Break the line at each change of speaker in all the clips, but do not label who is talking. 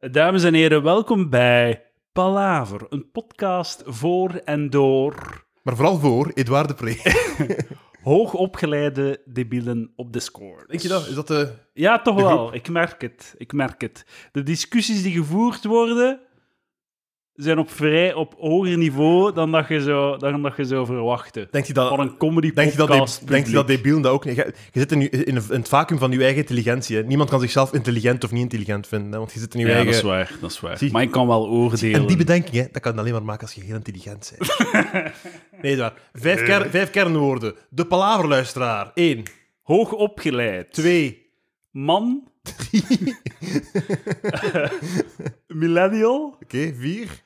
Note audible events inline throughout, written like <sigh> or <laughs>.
Dames en heren, welkom bij Palaver, een podcast voor en door
Maar vooral voor Edouard de Pre. <laughs>
hoogopgeleide debielen op Discord.
Denk je dat? Is dat de...
Ja, toch
De
wel. Ik merk het. Ik merk het. De discussies die gevoerd worden zijn op vrij op hoger niveau dan dat je zou, dan dat je zou verwachten.
Denk je
Van
dat...
een comedy
Denk je dat, denk je dat debielen dat ook niet... Je, je zit in, je- in, het vacuüm van je eigen intelligentie. Hè. Niemand kan zichzelf intelligent of niet intelligent vinden. Hè, want je zit in je
Ja,
eigen...
dat is waar. Dat is waar.
Zie-
Maar ik kan wel oordelen.
En die bedenking, hè, dat kan je alleen maar maken als je heel intelligent bent. <laughs> nee, Edouard. Vijf, ker- vijf kernwoorden. De palaverluisteraar. Eén.
Hoogopgeleid.
Twee.
Man. <laughs> Millennial.
Oké, vier.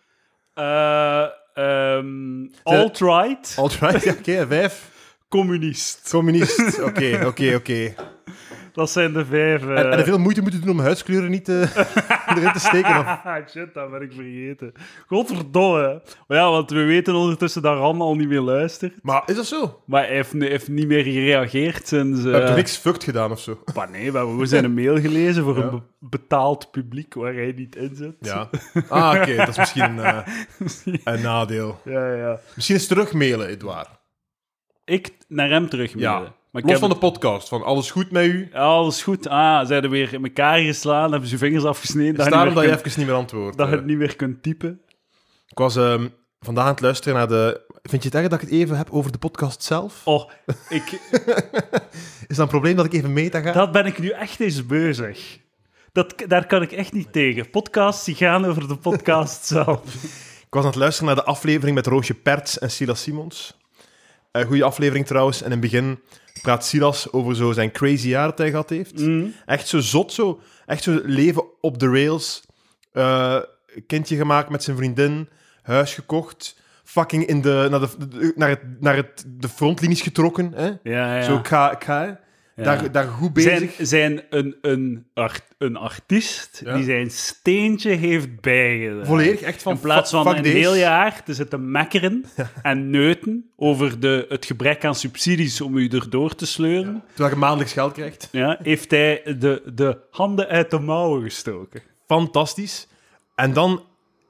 Ehm, alt-right.
Alt-right. <laughs> Oké, vijf.
Communist.
Communist. Oké, oké, oké.
Dat zijn de vijf.
En, en er veel moeite moeten doen om huidskleuren niet eh, <laughs> erin te steken. Of... <laughs>
Shit, dat ben ik vergeten. Godverdomme. Maar ja, want we weten ondertussen dat Ran al niet meer luistert.
Maar is dat zo?
Maar hij heeft, niet meer gereageerd sinds...
Je hebt
eh
niks fucked gedaan of zo?
bah, nee, we hebben zijn een mail gelezen voor <laughs>
Ja.
een be- betaald publiek waar hij niet in zit.
Ja. Ah, oké. Dat is misschien een, eh, een nadeel.
ja, ja.
Misschien eens terugmailen, Edouard.
Ik naar hem terug
Ja.
Maar
Los van de podcast. Van alles goed met u.
Ja, alles goed. Ah, ze hebben weer in elkaar geslaan, hebben ze je vingers afgesneden.
Het is daarom dat je
kunt,
even niet meer antwoordt.
dat je
Eh,
het niet meer kunt typen.
Ik was ehm, vandaag aan het luisteren naar de... Vind je het erg dat ik het even heb over de podcast zelf?
Oh, ik, <laughs>
Is dat een probleem dat ik even meta ga?
dat ben ik nu echt eens beu, zeg. Dat, daar kan ik echt niet tegen. Podcasts die gaan over de podcast <laughs> zelf.
Ik was aan het luisteren naar de aflevering met Roosje Perts en Silas Simons. Een goede aflevering trouwens. En in het begin praat Silas over zo zijn crazy jaar dat hij gehad heeft.
Mm.
Echt zo zot, zo. Echt zo leven op de rails. Eh, kindje gemaakt met zijn vriendin. Huis gekocht. Fucking in de, naar, de, naar, het, naar het, de frontlinies getrokken. Hè?
Ja, ja.
Zo, ik ga, ik ga hè.
Ja.
daar, daar goed bezig.
zijn, zijn een, een, art, een artiest
Ja.
die zijn steentje heeft bijgedaan.
Volledig echt van
In plaats van een heel jaar te zitten mekkeren <laughs> en neuten over de, het gebrek aan subsidies om u erdoor te sleuren,
Terwijl je maandelijks geld krijgt.
ja, heeft hij de, de handen uit de mouwen gestoken.
fantastisch. En dan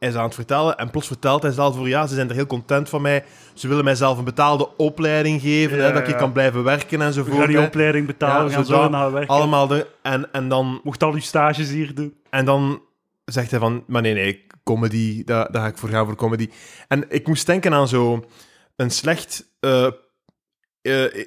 is aan het vertellen, en plots vertelt hij zelf voor ja, ze zijn er heel content van mij. Ze willen mij zelf een betaalde opleiding geven,
Ja,
hè, dat ik
ja.
kan blijven werken
We
enzovoort.
gaan die
hè.
opleiding betalen,
Ja, zo
naar werken.
Allemaal de, en, en, dan,
Mocht al uw stages hier doen.
en dan zegt hij van, maar nee, nee, comedy, daar, daar ga ik voor gaan voor comedy. En ik moest denken aan zo een slecht eh,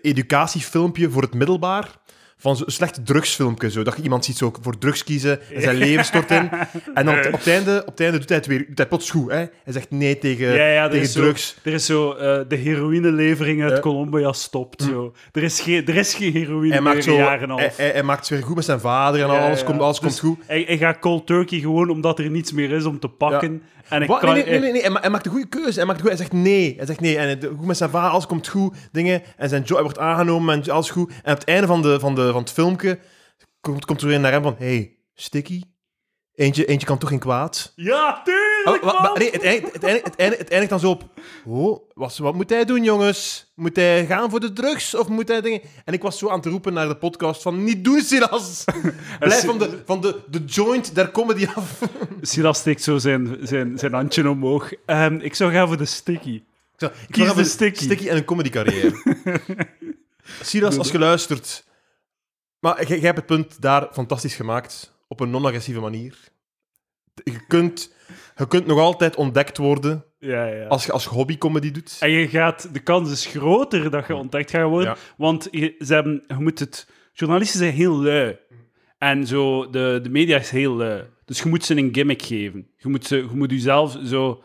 educatiefilmpje voor het middelbaar. Van zo'n slecht drugsfilmpje, zo, dat je iemand ziet zo voor drugs kiezen en zijn leven stort in. <laughs> En dan op, op, het einde, op het einde doet hij het weer, doet hij plots goed. Hè? Hij zegt nee tegen,
Ja, ja,
tegen
zo-
drugs.
Er is zo, eh, de heroïnelevering uit. Colombia stopt. Zo. Er, is geen, er is geen heroïne
Hij maakt,
meer
zo,
een jaar en een
hij, hij, hij maakt het weer goed met zijn vader en
Ja,
alles, komt, alles
Dus
komt goed.
Hij, hij gaat cold turkey gewoon omdat er niets meer is om te pakken. En ik
Wat?
kan,
nee, nee, nee, nee, nee. Hij, ma- hij maakt de goede keuze. Hij, maakt de goede, hij zegt nee. Hij zegt nee. En het- goed met zijn vader, alles komt goed. Dingen. En zijn job hij wordt aangenomen en alles goed. En op het einde van, de, van, de, van het filmpje komt, komt er weer naar hem van... Hey, Sticky. Eentje, eentje kan toch geen kwaad?
Ja, tuurlijk,
Nee, het, eindigt, het, eindigt, het, eindigt, het eindigt dan zo op... Oh, wat, wat moet hij doen, jongens? Moet hij gaan voor de drugs? Of moet hij dingen... En ik was zo aan het roepen naar de podcast van... Niet doen, Silas! <laughs> Blijf van, de, van de, de joint der comedy af. <laughs>
Silas steekt zo zijn, zijn, zijn handje omhoog. Ehm, ik zou gaan voor de sticky.
Ik zou- ik
Kies
wil
de sticky.
Sticky en een comedy carrière. <laughs> Silas, als je luistert... Maar jij hebt het punt daar fantastisch gemaakt. Op een non-agressieve manier. Je kunt, je kunt nog altijd ontdekt worden
Ja, ja.
als je als hobbycomedy doet.
En je gaat, de kans is groter dat je ontdekt gaat worden.
Ja.
Want je, ze hebben, je moet het, journalisten zijn heel lui. En zo, de, de media is heel lui. Dus je moet ze een gimmick geven. Je moet, ze, je moet jezelf zo...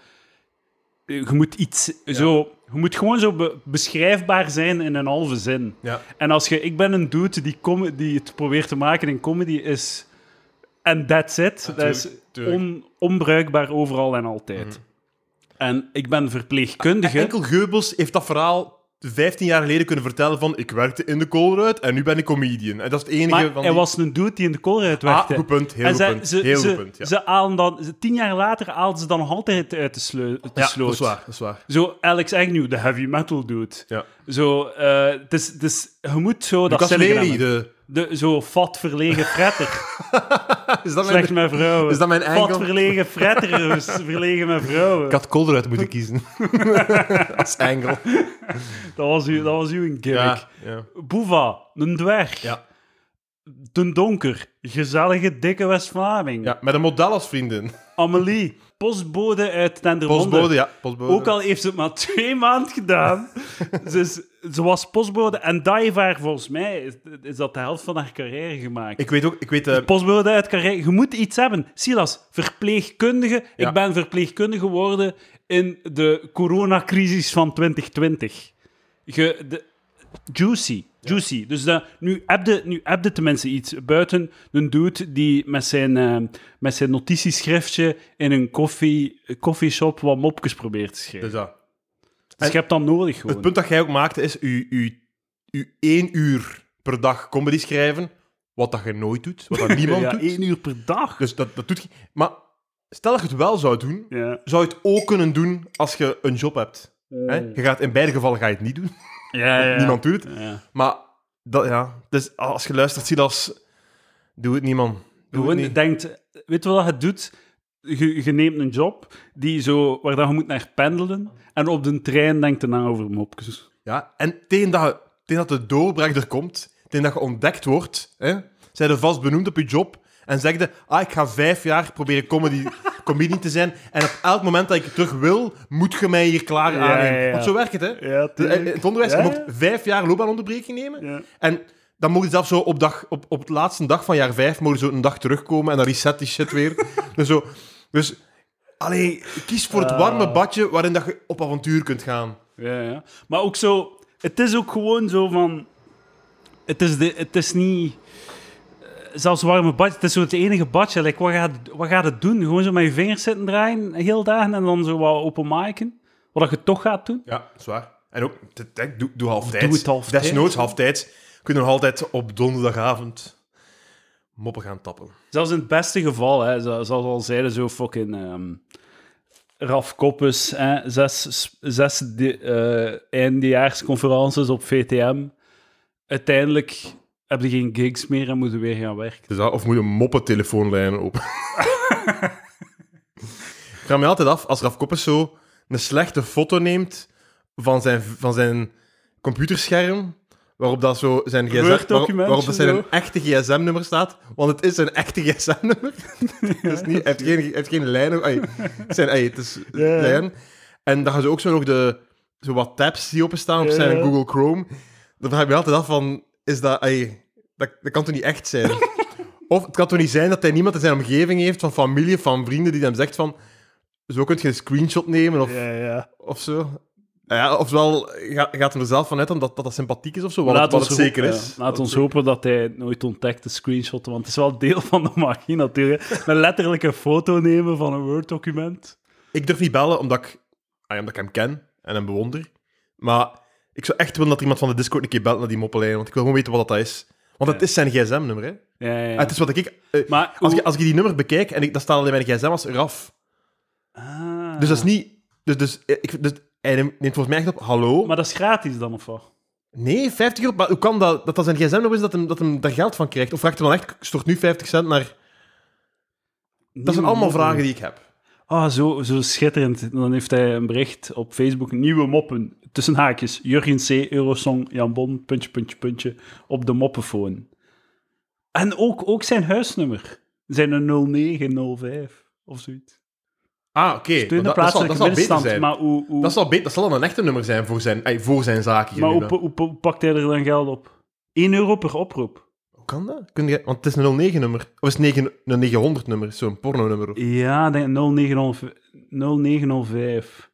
Je moet iets zo... Je moet gewoon zo be- beschrijfbaar zijn in een halve zin.
Ja.
En als je... Ik ben een dude die, com- die het probeert te maken in comedy is... En that's it. dat is. On- onbruikbaar overal en altijd. En ik ben verpleegkundige.
Enkel Geubels heeft dat verhaal 15 jaar geleden kunnen vertellen van ik werkte in de Colruyt en nu ben ik comedian. En dat is het enige
Maar
van
hij
die...
was een dude die in de koolruit werkte.
Ah, goed punt. Heel
en
goed punt.
Ze,
Heel
ze,
goed punt, ja.
ze halen dan, ze- tien jaar later haalden ze dan nog altijd uit de, sleu, de
ja,
sloot.
dat is waar. Dat is waar.
Zo Alex Agnew, de heavy metal dude.
Ja.
Zo, eh, dus, dus je moet zo dat
Lucas
zinnige
Lely, de,
de, zo fat verlegen fretter. <laughs>
is, dat
Slecht
mijn,
met vrouwen.
is dat mijn
Fat
enkel?
verlegen fretter, verlegen met vrouwen.
Ik had Kolder uit moeten kiezen. <laughs> Als engel.
Dat was, uw, dat was uw gimmick.
Ja, ja.
Boeva, een dwerg.
Ja.
Den Donker, gezellige dikke West-Vlaming.
ja, met een model als vriendin.
Amelie, postbode uit Dendermonde.
Postbode, ja. Postbode.
Ook al heeft ze het maar twee maanden gedaan. <laughs> ze, is- ze was postbode en dat heeft haar, volgens mij, is, is dat de helft van haar carrière gemaakt.
Ik weet ook, ik weet... eh,
Postbode uit carrière. Je moet iets hebben. Silas, verpleegkundige.
Ja.
Ik ben verpleegkundige geworden in de coronacrisis van 2020. Je, de, juicy. Juicy. Dus dat, nu, heb je, nu heb je tenminste iets. Buiten een dude die met zijn, eh, met zijn notitieschriftje in een koffie, coffeeshop wat mopjes probeert te schrijven.
dus dat.
Dus je hebt dat nodig gewoon.
Het punt dat jij ook maakte is u, u, u één uur per dag comedy schrijven, wat dat je nooit doet, wat dat <laughs> niemand
ja,
doet.
één uur per dag.
Dus dat, dat doet je... Maar stel dat je het wel zou doen,
Ja.
zou je het ook kunnen doen als je een job hebt. Hè? Je gaat, in beide gevallen ga je het niet doen.
Ja, ja.
Niemand doet het. Maar dat, ja, dus als je luistert, zie dat als... Doe het niet, man. Doe het
Gewoon
niet.
denkt, weet je wat je doet? Je, je neemt een job die zo, waar dat je moet naar pendelen en op de trein denkt je na over mopjes.
Ja, en tegen dat, tegen dat de doorbraak er komt, tegen dat je ontdekt wordt, hè, zijn er vast benoemd op je job en zeg je, ah, ik ga vijf jaar proberen comedy, comedian te zijn en op elk moment dat ik terug wil, moet je mij hier klaar
Ja,
aannemen. Want zo werkt het, hè. De- het onderwijs, je mocht vijf jaar loopbaanonderbreking nemen en dan mogen je zelfs zo op, dag, op, op het laatste dag van jaar vijf mogen zo een dag terugkomen en dan reset die shit weer. <laughs> dus zo, dus, allee, kies voor het
Ah.
warme badje waarin dat je op avontuur kunt gaan.
Ja, ja. Maar ook zo, het is ook gewoon zo van, het is, de, het is niet, zelfs warme badje, het is zo het enige badje. Like, wat, gaat, wat gaat het doen? Gewoon zo met je vingers zitten draaien, heel dagen, en dan zo wat open miken? Wat je toch gaat doen?
Ja, zwaar. En ook, doe, doe halftijds.
Doe het halftijds.
Desnoods halftijds. Kun je nog altijd op donderdagavond moppen gaan tappen.
Zelfs in het beste geval, hè, zo- zoals we al zeiden, zo fucking ehm Raf Koppes, hè, zes, zes de, eh, eindejaarsconferences op VTM. Uiteindelijk heb je geen gigs meer en moeten weer gaan werken.
Dus dat, of moet je moppentelefoonlijnen open? <laughs> Ik vraag me altijd af, als Raf Koppes zo een slechte foto neemt van zijn, van zijn computerscherm, waarop dat zo zijn gsm, waarop, waarop dat zijn
zo.
een echte gsm-nummer staat, want het is een echte gsm-nummer. <laughs> Niet, hij heeft geen, heeft geen lijn. zijn, ai, het is
Ja.
lijn. En dan gaan ze ook zo nog de, zo wat tabs die openstaan op
Ja.
zijn Google Chrome. Dan vraag ik me altijd af van, is dat, ai, dat, dat kan toch niet echt zijn? Of het kan toch niet zijn dat hij niemand in zijn omgeving heeft, van familie, van vrienden, die hem zegt van, zo kun je een screenshot nemen of,
Ja, ja.
of zo. Ja, ofwel ga- gaat hij er zelf vanuit dat dat, dat sympathiek is of zo, wat,
Laat
het, wat het zeker
ja,
is.
laat
Wat
ons hopen dat hij nooit ontdekt, de screenshotten, want het is wel deel van de magie natuurlijk. Een foto nemen van een Word-document.
Ik durf niet bellen omdat ik, ah, omdat ik hem ken en hem bewonder. Maar ik zou echt willen dat iemand van de Discord een keer belt naar die moppelijn, want ik wil gewoon weten wat dat is. Want het is zijn gsm-nummer, hè.
Ja, ja, ja.
Ah, Het is wat ik... eh,
Maar
als, ik als die nummer bekijk, en ik, dat staat al in mijn gsm als RAF.
Ah.
Dus dat is niet... Dus, dus, eh, ik, dus hij neemt neemt volgens mij echt op, hallo?
Maar dat is gratis dan, of wat?
Nee, 50 euro. Maar hoe kan dat, dat dat zijn gsm-nummer is, dat hem, dat hem daar geld van krijgt? Of vraagt hij dan echt, stort nu 50 cent naar... Dat zijn allemaal vragen die ik heb.
Ah, zo, zo schitterend. Dan heeft hij een bericht op Facebook. Nieuwe moppen. Tussen haakjes. Jurgen C. Eurosong. Jan Bon. Puntje, puntje, puntje. Op de moppenfoon. En ook, ook zijn huisnummer. Zijn een 0905 of zoiets.
Ah, oké.
De
Maar dat- dat, zal, dat zal beter
middenstand.
zijn.
Maar hoe, hoe,
Dat zal, dat zal dan een echte nummer zijn voor zijn, ey, voor zijn zaken.
maar hoe,
dan.
hoe, hoe pakt hij er dan geld op? 1 euro per oproep.
Hoe kan dat? Kun je, want het is een 09-nummer. Of is het 9, een 900-nummer? Zo'n porno-nummer.
Ja, denk 0905. 0905.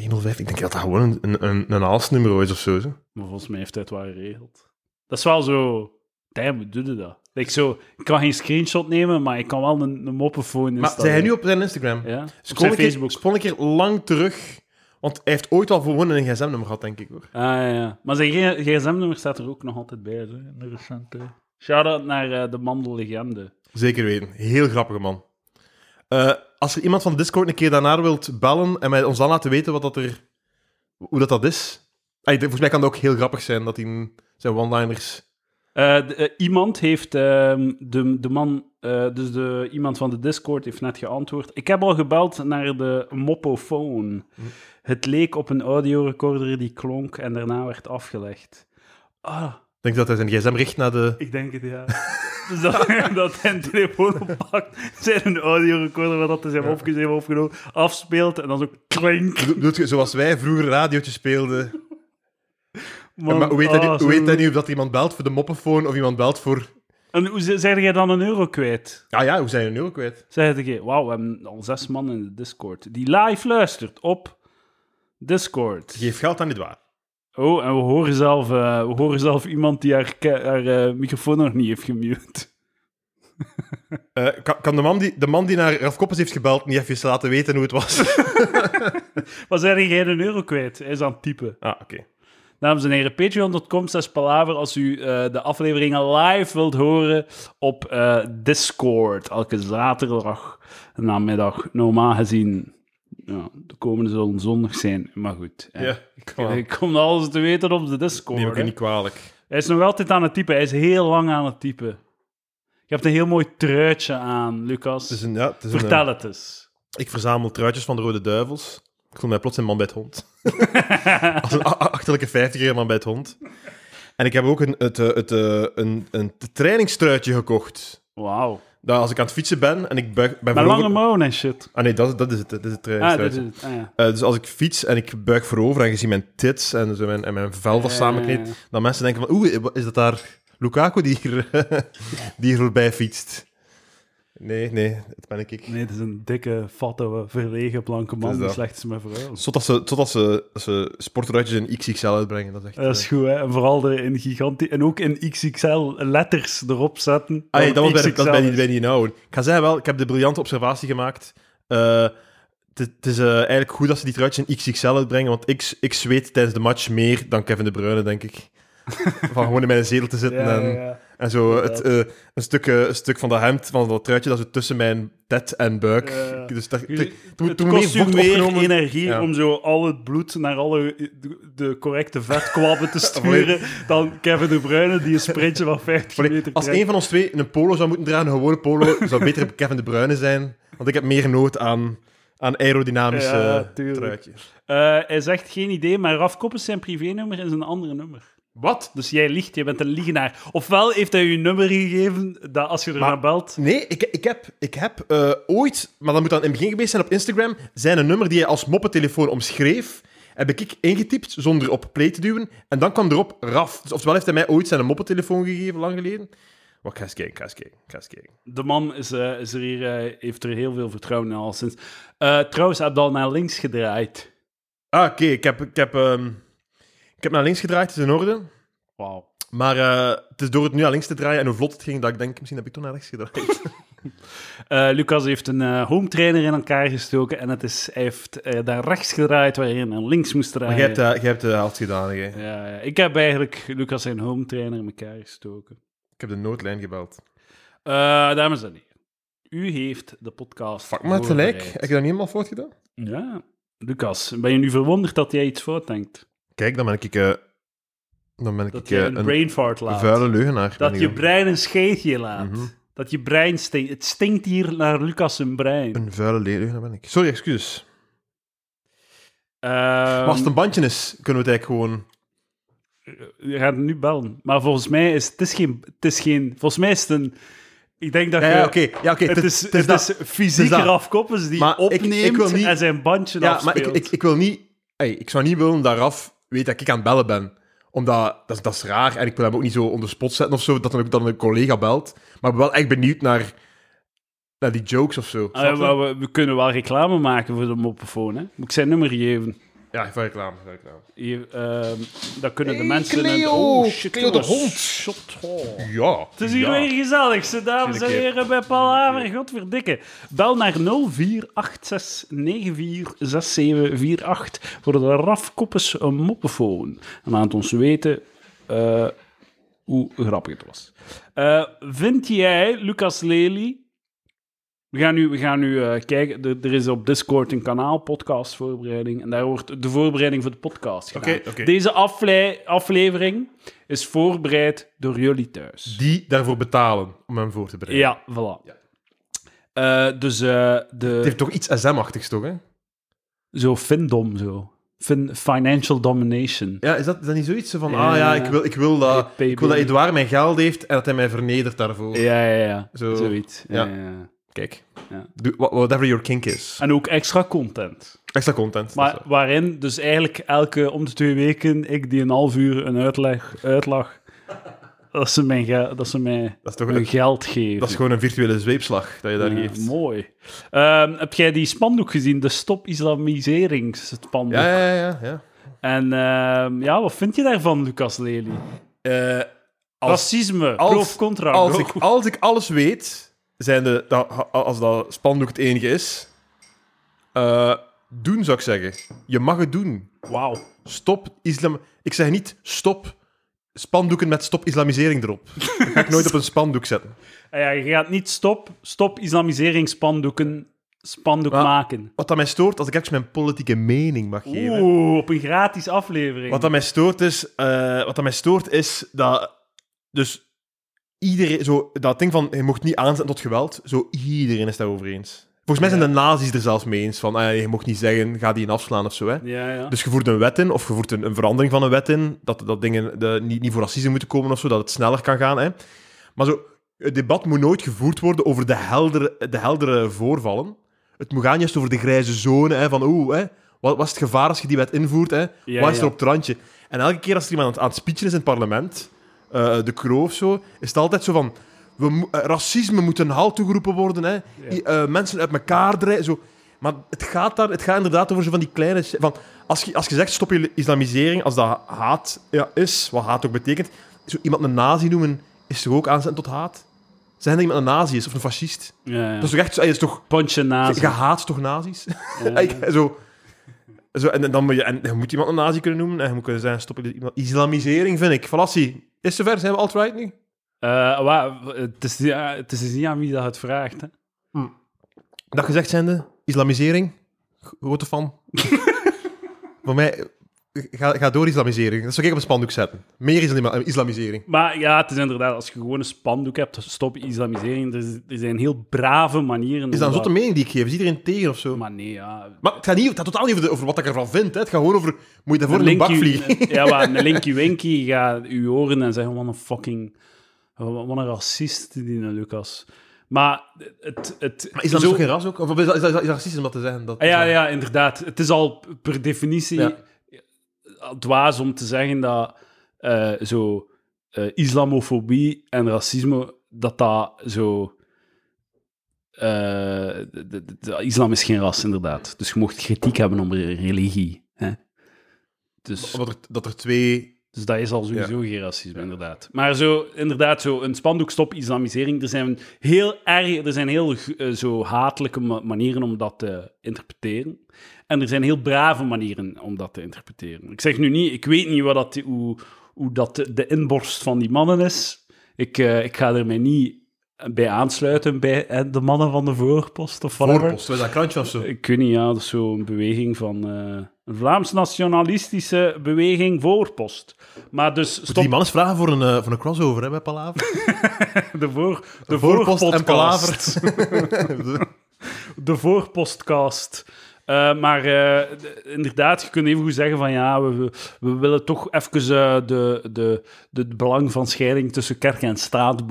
105, ik denk dat dat gewoon een, een, een, haalsnummer is of zo. zo.
Maar volgens mij heeft hij het wel geregeld. Dat is wel zo... Damn, hoe doe je dat? Like zo, ik kan geen screenshot nemen, maar ik kan wel een, een moppenfoon
Maar zei hij nu op zijn Instagram?
Ja, op zijn
keer,
Facebook.
een keer lang terug. Want hij heeft ooit al gewoon een gsm-nummer gehad, denk ik. hoor.
Ah, ja, ja. Maar zijn gsm-nummer staat er ook nog altijd bij, zo, in de recente... Shout-out naar eh, de Mandel-legende.
Zeker weten. Heel grappige man. Eh, als er iemand van de Discord een keer daarnaar wilt bellen en mij ons dan laten weten wat dat er, hoe dat, dat is. Volgens mij kan dat ook heel grappig zijn dat hij zijn one-liners
Eh, eh, iemand heeft, ehm, de, de man, eh, dus de, iemand van de Discord heeft net geantwoord. Ik heb al gebeld naar de moppofoon. Het leek op een audiorecorder die klonk en daarna werd afgelegd. Ah,
Ik denk dat hij zijn gsm richt naar de...
ik denk het, ja. <laughs> <laughs> dat, hij een telefoon oppakt, zijn een audiorecorder waar dat hij zijn mopjes heeft opgenomen, afspeelt en dan zo klink.
Bedoelt je, zoals wij vroeger radiootje speelden.
Man,
maar hoe weet, hij,
ah,
hoe weet hij
goed.
nu of dat iemand belt voor de moppenfoon of iemand belt voor...
En hoe ze- zeg jij dan een euro kwijt?
Ah ja, hoe zijn je nu ook kwijt?
Zeg je, wauw, we hebben al zes man in de Discord die live luistert op Discord.
Geef geld aan niet waar.
Oh, en we horen zelf, eh, we horen zelf iemand die haar, eh, microfoon nog niet heeft gemute. <laughs>
Eh, kan, kan de, man die, de man die naar Ralf Koppes heeft gebeld niet even laten weten hoe het was?
Maar zeg jij een euro kwijt? Hij is aan het typen.
ah, oké.
Dames en heren, patreon.com slash palaver als u de afleveringen live wilt horen op Discord. Elke zaterdag namiddag. Normaal gezien, ja, de komende zullen zondag zijn. Maar goed, eh,
Ja, kom
ik kom alles te weten op de Discord.
Neem ik
hè.
niet kwalijk.
Hij is nog altijd aan het typen. Hij is heel lang aan het typen. Je hebt een heel mooi truitje aan, Lucas.
Het is een, ja, het is een,
Vertel
eh,
het eens.
ik verzamel truitjes van de Rode Duivels. Ik voel mij plots een man bij het hond. <laughs> Als een achterlijke vijftiger man bij het hond. En ik heb ook een, het, eh, het, eh, een, een trainingstruitje gekocht.
Wauw.
Dat als ik aan het fietsen ben en ik buig, ben
Met
voorover-
lange mouwen en shit.
Ah nee, dat, dat is het. Dat is het
Ah, dit
trainingstruitje.
is het. Ah, ja.
Eh, dus als ik fiets en ik buig voorover en je ziet mijn tits en, zo mijn, en mijn vel dat
ja, ja.
dan mensen denken van, oeh, is dat daar Lukaku die hier, <laughs> die hier voorbij fietst? Nee, nee, dat ben ik.
Nee, het is een dikke, fatte, verlegen, blanke man die
dat.
slecht is met vrouwen.
Totdat ze, totdat ze, ze sportruitjes in XXL uitbrengen. Dat is echt...
Dat is
eh,
goed, hè. En vooral er in gigantisch... En ook in XXL letters erop zetten.
Ah, nee, dat was bij, de- dat bij, die,
is.
bij die nou. Ik ga zeggen wel, ik heb de briljante observatie gemaakt. Eh, Het is eh, eigenlijk goed dat ze die truitjes in XXL uitbrengen, want ik, ik zweet tijdens de match meer dan Kevin De Bruyne, denk ik. <laughs> Van gewoon in mijn zetel te zitten
Ja,
en,
ja, ja.
En zo het, eh, een, stuk, een stuk van dat hemd, van dat truitje, dat zo tussen mijn tet en buik.
Ja.
Dus moet-
Het kost meer
opgenomen-
energie
Ja.
om zo al het bloed naar alle de, correcte vetkwabben te <laughs> sturen dan Kevin De Bruyne die een sprintje van 50
Volledig-
meter
Als
trekt.
een van ons twee een polo zou moeten dragen, een gewone polo, <laughs> zou beter Kevin De Bruyne zijn. Want ik heb meer nood aan, aan aerodynamische
Ja,
truitjes.
Eh, hij zegt geen idee, maar Raf Koppes zijn privénummer is een andere nummer.
Wat?
Dus jij liegt, je bent een liegenaar. Ofwel heeft hij je nummer gegeven, dat als je er naar belt...
Nee, ik, ik heb, ik heb eh, ooit, maar dat moet dan in het begin geweest zijn op Instagram, zijn een nummer die hij als moppetelefoon omschreef, heb ik ingetypt zonder op play te duwen. En dan kwam erop RAF. Dus oftewel heeft hij mij ooit zijn moppetelefoon gegeven, lang geleden. Wat, ga eens kijken, ga eens kijken, ga eens kijken.
De man is, eh, is er hier, eh, heeft er heel veel vertrouwen in al sinds. Trouwens, heb je al naar links gedraaid.
Ah, oké, ik, heb, ik, heb, ehm, ik heb naar links gedraaid, het is in orde.
Wauw.
Maar eh, het is door het nu naar links te draaien en hoe vlot het ging, dat ik denk, misschien heb ik toch naar rechts gedraaid. <laughs> <laughs>
Eh, Lucas heeft een eh, home trainer in elkaar gestoken en het is, hij heeft eh, daar rechts gedraaid waar hij naar links moest draaien.
maar jij hebt, jij hebt de helft gedaan, hè.
ja, ja. Ik heb eigenlijk Lucas zijn home trainer in elkaar gestoken.
Ik heb de noodlijn gebeld.
Eh, dames en heren, u heeft de podcast.
Fuck, maar heb je dat niet helemaal fout gedaan?
Ja, Lucas, ben je nu verwonderd dat jij iets fout denkt?
Kijk, dan ben ik, eh, dan ben ik
Dat
eh,
je een,
een,
brain fart laat.
vuile leugenaar.
dat
ik
je
dan.
brein een scheetje laat.
Mhm.
Dat je brein stinkt. Het stinkt hier naar Lucas zijn brein.
Een vuile leugenaar ben ik. Sorry, excuus.
Ehm,
Maar als het een bandje is, kunnen we het eigenlijk gewoon...
Je gaat nu bellen. Maar volgens mij is het is geen... Het is geen volgens mij is het een... Ik denk dat
Ja,
je...
ja, oké. Ja.
Het is,
het
het is fysiek Koppens die
Maar ik- ik
opneemt
wil niet-
en zijn bandje
Ja, maar ik, ik, ik wil niet... Hey, ik zou niet willen dat Raf weet dat ik aan het bellen ben. Omdat, dat, is- dat is raar. En ik wil hem ook niet zo onder spot zetten of zo, dat dan, dan een collega belt. Maar ik ben wel echt benieuwd naar, naar die jokes of zo.
Ah, we, kunnen wel reclame maken voor de moppenfoon, hè? Moet ik zijn nummer geven?
Ja, van reclame, van reclame.
Hier, ehm, dan kunnen de
Hey,
mensen... een-
Cleo!
oh, shit,
Cleo de
jongens.
hond.
Shot, oh.
Ja.
Het is hier
ja.
weer gezellig, ze dames en
Iedere keer.
heren, bij Palaver. Godverdikke. Bel naar 0486946748 voor de Raf Koppes moppenfoon. En laat ons weten eh, hoe grappig het was. Eh, vind jij, Lucas Lely, We gaan nu, we gaan nu eh, kijken. Er, er is op Discord een kanaal, podcast voorbereiding. En daar wordt de voorbereiding voor de podcast gedaan. Deze afle- aflevering is voorbereid door jullie thuis.
Die daarvoor betalen om hem voor te bereiden.
Ja, voilà. Eh, dus eh, de,
Het heeft toch iets SM-achtigs, toch? Hè?
zo Findom, zo. Fin- financial domination.
Ja, is dat, is dat niet zoiets zo van,
Ja.
ah ja, ik wil, ik, wil dat, ik wil dat Edouard mijn geld heeft en dat hij mij vernedert daarvoor.
Ja, ja, ja.
Zo.
Zoiets. Ja.
Ja. Kijk,
Ja.
Whatever your kink is.
En ook extra content.
Extra content.
Maar
waar.
waarin dus eigenlijk elke om de twee weken ik die een half uur een uitleg, uitlag <laughs> dat ze, mijn ge- dat ze mij
dat, is toch
hun
een,
geld geven.
dat is gewoon een virtuele zweepslag dat je daar
Ja,
geeft.
Mooi. Ehm, heb jij die spandoek gezien? De Stop Islamiseringsspandoek.
Ja, ja, ja. ja.
En ehm, ja, wat vind je daarvan, Lucas Lely?
Eh, als,
Racisme,
als-
pro of contra?
als, ik, als ik alles weet, zijn de, dat, als dat spandoek het enige is, eh, doen zou ik zeggen. Je mag het doen.
Wauw.
Stop islam... Ik zeg niet stop spandoeken met stop islamisering erop. Dat ga ik nooit op een spandoek zetten. <laughs>
Ah Ja, je gaat niet stop, stop islamiseringsspandoeken spandoek
Maar-
maken.
Wat dat mij stoort, als ik even mijn politieke mening mag geven.
Oeh, op een gratis aflevering.
Wat dat mij stoort is, eh, wat dat mij stoort is dat dus iedereen zo dat ding van je mocht niet aanzetten tot geweld, zo iedereen is daarover eens. Volgens mij zijn de nazi's er zelfs mee eens van ah, je mocht niet zeggen ga die in afslaan of zo hè.
Ja, ja.
Dus je voert een wet in of je voert een, een verandering van een wet in dat dat dingen de, niet, niet voor racisme moeten komen of zo, dat het sneller kan gaan hè. Maar zo het debat moet nooit gevoerd worden over de heldere, de heldere voorvallen. Het moet gaan juist over de grijze zone hè, van oeh hè, wat, is het gevaar als je die wet invoert hè?
Ja,
Wat is er op het randje? En elke keer als er iemand aan het speechen is in het parlement, eh, de Croo of zo, is het altijd zo van... We, eh, racisme moet een halt toegeroepen worden, hè. Eh, mensen uit elkaar drijven, zo. Maar het gaat, daar, het gaat inderdaad over zo van die kleine... Van, als, je, als je zegt stop je islamisering, als dat haat ja, is, wat haat ook betekent, zo iemand een nazi noemen, is toch ook aanzetten tot haat? Zijn dat iemand een nazi is of een fascist?
ja, ja.
Dat is toch echt is toch,
Punch nazi.
je haat toch nazi's? <laughs> Zo, zo, en, dan moet je, en je moet iemand een nazi kunnen noemen en je moet kunnen zeggen, stop je islamisering, vind ik. Falassie. Is zover? Zijn we alt-right nu?
Eh, het, is, ja, het is niet aan wie dat het vraagt. Hè.
Dat gezegd zijnde, islamisering, grote fan. <laughs> Voor mij, ga, ga door islamisering. Dat zou ik op een spandoek zetten. Meer islama- islamisering.
Maar ja, het is inderdaad, als je gewoon een spandoek hebt, stop islamisering. Er, er zijn heel brave manieren.
Is dat een zotte mening die ik geef? Is iedereen tegen of zo? Maar,
Maar nee, ja.
het, gaat niet, het gaat totaal niet over, de- over wat ik ervan vind. Hè. Het gaat gewoon over, moet je daarvoor
Een
in een bak vliegen?
Ja, maar een <laughs> linky winky gaat u horen en zeggen: wat een fucking. Wat een racist, die Lucas. Maar het. het
Maar is dat
zo-
toch geen ras ook? Of is dat, is dat, is dat racistisch om dat te zeggen? Dat,
Ah, ja, ja, inderdaad. Het is al per definitie
Ja.
Dwaas om te zeggen dat eh, zo eh, islamofobie en racisme, dat dat zo... eh, de, islam is geen ras, inderdaad. Dus je mocht kritiek hebben re- religie. Hè? Dus,
dat er twee...
dus dat is al sowieso geen racisme, inderdaad. Maar zo, inderdaad, zo een spandoek stop islamisering. Er zijn heel erg, er zijn heel eh, zo hatelijke ma- manieren om dat te interpreteren. En er zijn heel brave manieren om dat te interpreteren. Ik zeg nu niet, ik weet niet wat dat, hoe, hoe dat de, inborst van die mannen is. Ik, eh, ik ga er mij niet bij aansluiten bij de mannen van de voorpost of whatever.
Voorpost, dat krantje of zo?
Ik weet niet, ja, dat is zo'n beweging van... eh, Vlaams-nationalistische beweging voorpost. Maar dus stop
die man eens vragen voor een, eh, voor een crossover hè, bij Palaver? <laughs>
de, voor, de
Voorpost en. Palaver. <laughs> <laughs>
de voorpostcast. Eh, maar eh, inderdaad, je kunt even goed zeggen van ja, we, we, willen toch even eh, de, de, de, het belang van scheiding tussen kerk en staat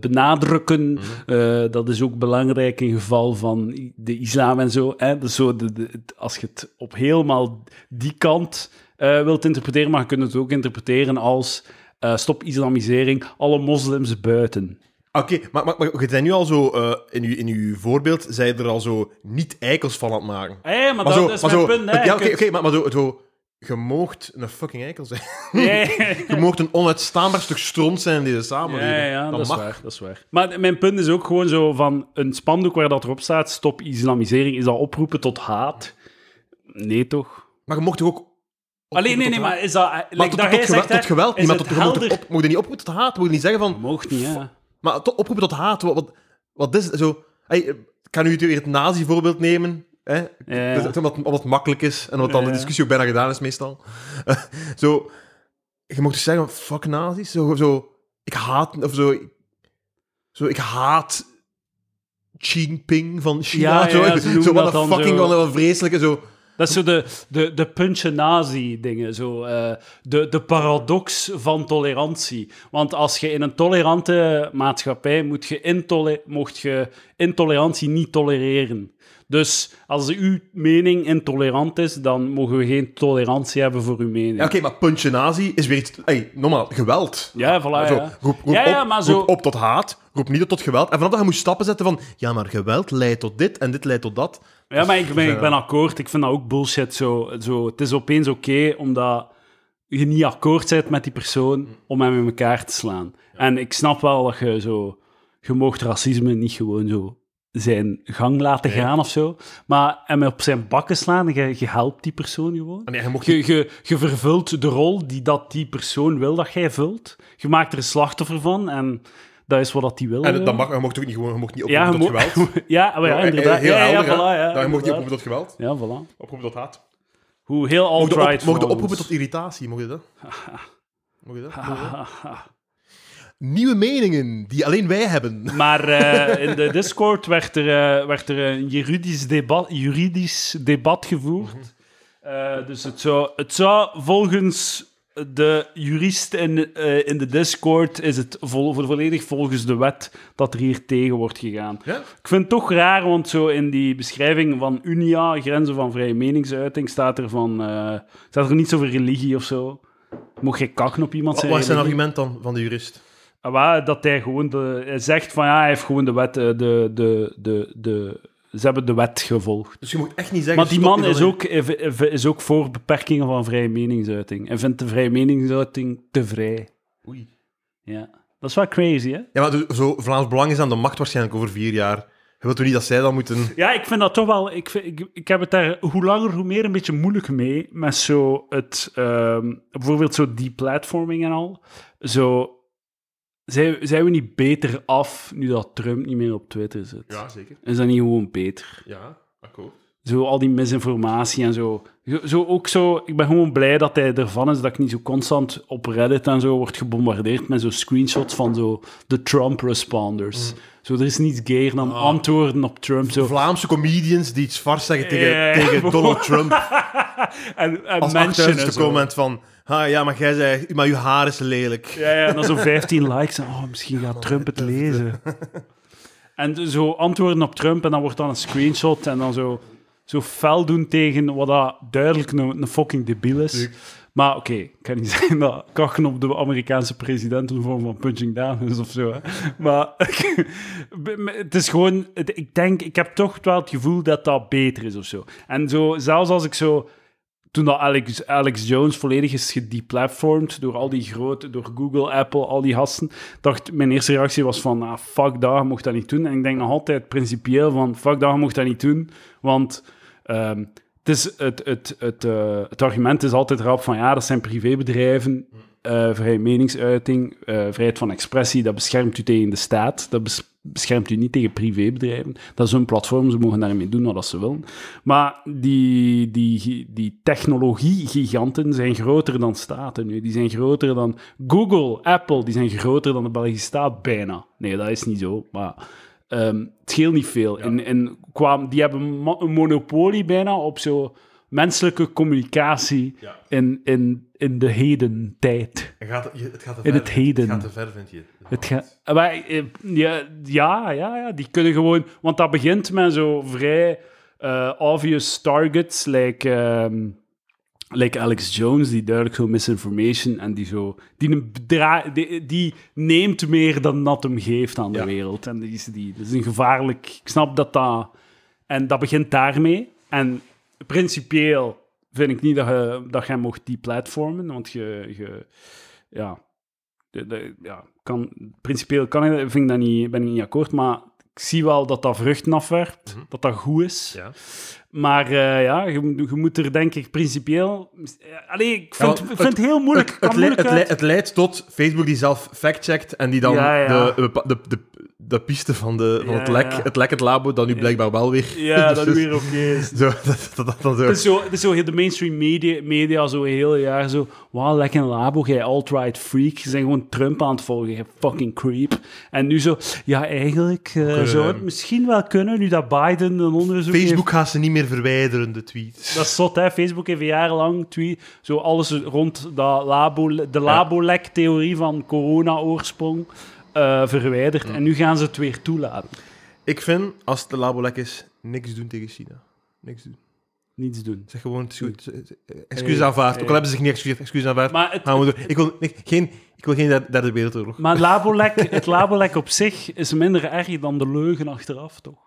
benadrukken. Eh, dat is ook belangrijk in geval van de islam en zo. Hè? Dus zo de, als je het op helemaal die kant wilt interpreteren, maar je kunt het ook interpreteren als stop islamisering, alle moslims buiten.
Oké, maar, maar, maar je bent nu al zo, eh, in, uw, in uw voorbeeld, zij er al zo niet eikels van aan het maken.
Hé, maar,
Maar
dat
zo,
is mijn
zo,
punt, hè.
ja, oké, maar, maar zo, zo, je moogt een fucking eikel zijn.
Nee. <laughs>
Je moogt een onuitstaanbaar stuk stront zijn in deze samenleving.
Ja, ja,
dat
dat, is
mag.
waar, dat is waar. Maar mijn punt is ook gewoon zo van een spandoek waar dat erop staat, stop islamisering, is dat oproepen tot haat? Nee, toch?
Maar je mocht toch ook...
Alleen, nee, nee, maar is dat...
Maar
like
tot,
dat
tot,
zegt,
tot geweld
is
niet, maar tot, je,
helder-
op, niet oproepen tot haat. Moet je niet zeggen van...
Mocht niet, ja.
Maar tot, oproepen tot haat, wat, wat, wat is zo... Hey, kan u weer het nazi-voorbeeld nemen. Hè?
Ja.
Dus, omdat, omdat het makkelijk is en omdat dan de discussie ook bijna gedaan is, meestal. <laughs> zo, je mocht dus zeggen: fuck nazi's. Zo, zo, ik haat. Of zo, zo, ik haat. Xi Jinping van China.
Ja,
zo, <laughs>
noemen
zo, wat
dat
een fucking
zo.
wat een vreselijke. Zo.
Dat is zo de, de, de puntje nazi-dingen. Zo, eh, de, de paradox van tolerantie. Want als je in een tolerante maatschappij moet je mocht je intolerantie niet tolereren. Dus als uw mening intolerant is, dan mogen we geen tolerantie hebben voor uw mening.
Ja, Oké, maar puntje nazi is weer iets... Hey, normaal, geweld.
Ja, voilà,
Zo,
ja.
roep, roep
Ja,
op,
maar zo-
roep op tot haat, roep niet op tot geweld. En vanaf dat je moet stappen zetten van... Ja, maar geweld leidt tot dit en dit leidt tot dat.
Ja, maar ik ben,
Ja.
ik ben akkoord. Ik vind dat ook bullshit. Zo, zo. Het is opeens oké omdat je niet akkoord bent met die persoon om hem in elkaar te slaan. En ik snap wel dat je zo... Je moogt racisme niet gewoon zo zijn gang laten
Nee.
gaan of zo. Maar hem op zijn bakken slaan, je, je helpt die persoon gewoon.
Ja, je mocht
Je, je, je vervult de rol die dat die persoon wil dat jij vult. Je maakt er een slachtoffer van en dat is wat dat die wil.
En dat mag, je mocht ook niet gewoon... Je mocht niet
ja,
oproepen
je
tot geweld. <laughs>
ja, maar ja,
Eh,
inderdaad.
Heel
ja, ja,
helder, hè.
voilà, ja,
Dan mocht je niet
inderdaad.
oproepen tot geweld.
Ja, voilà.
Oproepen tot haat.
Hoe heel
Mocht op,
alt-right
mocht je
van
oproepen tot irritatie? Mocht je dat? <laughs> Mocht je dat? Mocht je dat? <laughs> Nieuwe meningen die alleen wij hebben.
Maar eh, in de Discord werd er, eh, werd er een juridisch debat, juridisch debat gevoerd. Eh, dus het zou, het zou volgens de jurist in, in de Discord is het vol, volledig volgens de wet dat er hier tegen wordt gegaan.
Ja?
Ik vind het toch raar, want zo in die beschrijving van UNIA, grenzen van vrije meningsuiting, staat er, van, staat er niets over religie of zo. Mocht je kakken op iemand zijn
wat is zijn
religie?
argument dan van de jurist?
Ah, dat hij gewoon de, hij zegt van ja, hij heeft gewoon de wet, eh, de, de, de, de, ze hebben de wet gevolgd.
Dus je moet echt niet zeggen...
Maar die man is ook, is ook voor beperkingen van vrije meningsuiting. En vindt de vrije meningsuiting te vrij.
Oei.
Ja. Dat is wel crazy, hè?
Ja, maar dus zo, Vlaams Belang is aan de macht waarschijnlijk over vier jaar. Je wilt toch niet dat zij dan moeten...
Ja, ik vind dat toch wel... Ik, vind- ik, ik heb het daar hoe langer hoe meer een beetje moeilijk mee. Met zo het... ehm, bijvoorbeeld zo deplatforming en al. Zo... Zijn, zijn we niet beter af nu dat Trump niet meer op Twitter zit?
zeker.
Is dat niet gewoon beter?
Ja, akkoord.
Zo al die misinformatie en zo. Zo- Zo ook zo, ik ben gewoon blij dat hij ervan is, dat ik niet zo constant op Reddit en zo word gebombardeerd met zo screenshots van zo de Trump-responders. Zo, er is niets gayer dan
Ah.
antwoorden op Trump. Zo.
Vlaamse comedians die iets vars zeggen tegen, tegen. Donald Trump. <laughs>
En, en
Als
mensen
comment van... Ah, ja, maar jij zei... Maar je haar is lelijk.
Ja, ja, en dan zo 15 <laughs> likes. En, oh, misschien gaat Trump het lezen. <laughs> En zo antwoorden op Trump en dan wordt dan een screenshot en dan zo, zo fel doen tegen wat dat duidelijk een, een fucking debiel is. Maar oké, ik kan niet <laughs> zeggen dat kachen op de Amerikaanse president een vorm van punching down is of zo. Hè. Maar <laughs> het is gewoon, ik denk, ik heb toch wel het gevoel dat dat beter is of zo. En zo, zelfs als ik zo toen dat Alex, Alex Jones volledig is gedeplatformd door al die grote, door Google, Apple, al die gasten, dacht mijn eerste reactie was van, ah, fuck dat, je mocht dat niet doen. En ik denk nog altijd principieel van, fuck dat, je mocht dat niet doen, want ehm, het, het, het, het, eh, het argument is altijd erop van, ja, dat zijn privébedrijven, eh vrije meningsuiting, eh, vrijheid van expressie, dat beschermt u tegen de staat, dat bes- beschermt u niet tegen privébedrijven. Dat is hun platform, ze mogen daarmee doen wat ze willen. Maar die, die, die technologie-giganten zijn groter dan staten nu. Die zijn groter dan Google, Apple, die zijn groter dan de Belgische staat bijna. Nee, dat is niet zo, maar ehm, het scheelt niet veel. En, en qua, die hebben een monopolie bijna op zo menselijke communicatie
Ja.
in, in, in de heden tijd.
Het gaat, het gaat te
In
ver.
het heden.
Het gaat te ver, vind je.
Het ga, maar, eh, ja, ja, ja, ja, die kunnen gewoon... Want dat begint met zo vrij eh, obvious targets, like, ehm, like Alex Jones, die duidelijk zo misinformation en die zo... Die, die, die neemt meer dan dat hem geeft aan de
Ja.
wereld. En die is, die, dat is een gevaarlijk... Ik snap dat dat... En dat begint daarmee. En principieel vind ik niet dat je, dat je mocht die platformen, want je... je ja, de, de- ja, kan, principieel kan ik, vind ik dat niet, ben ik niet akkoord, maar ik zie wel dat dat vruchten afwerpt,
Mhm.
dat dat goed is.
Ja.
Maar eh, ja, je, moet- je moet er denk ik principieel... Allee, ik vind,
Ja,
ik vind het heel moeilijk.
Het, het,
moeilijk
het, le- het leidt tot Facebook die zelf fact-checkt en die dan
Ja, ja.
De, de, de, de piste van, de, van het, lek, het lek, het labo, dat nu blijkbaar wel weer...
Ja, dat <laughs>
Dus-
weer oké is.
Zo, <laughs> dat, dat, dat dan zo.
Het is, zo, het is zo de mainstream media, media zo een heel jaar zo... Wauw, lekker een labo, jij alt-right freak. Je bent gewoon Trump aan het volgen, fucking creep. En nu zo... Ja, eigenlijk
Kunnen,
zou het misschien wel kunnen, nu dat Biden een onderzoek heeft
Facebook gaat ze niet meer verwijderen, de tweets.
Dat is zot, hè? Facebook heeft jarenlang tweet, zo alles rond dat labo, de labolek-theorie van corona-oorsprong eh, verwijderd. En nu gaan ze het weer toelaten.
Ik vind, als het de labo lek is, niks doen tegen China. Niks doen.
Niets doen.
Zeg gewoon, het is goed. Excuus
Hey,
aanvaard.
hey.
Ook al hebben ze zich niet excuseerd, excuus aanvaard.
Maar het,
we. Ik wil, ik, geen, ik wil geen derde, derde wereldoorlog.
maar het labolek, <laughs> het labolek op zich is minder erg dan de leugen achteraf, toch?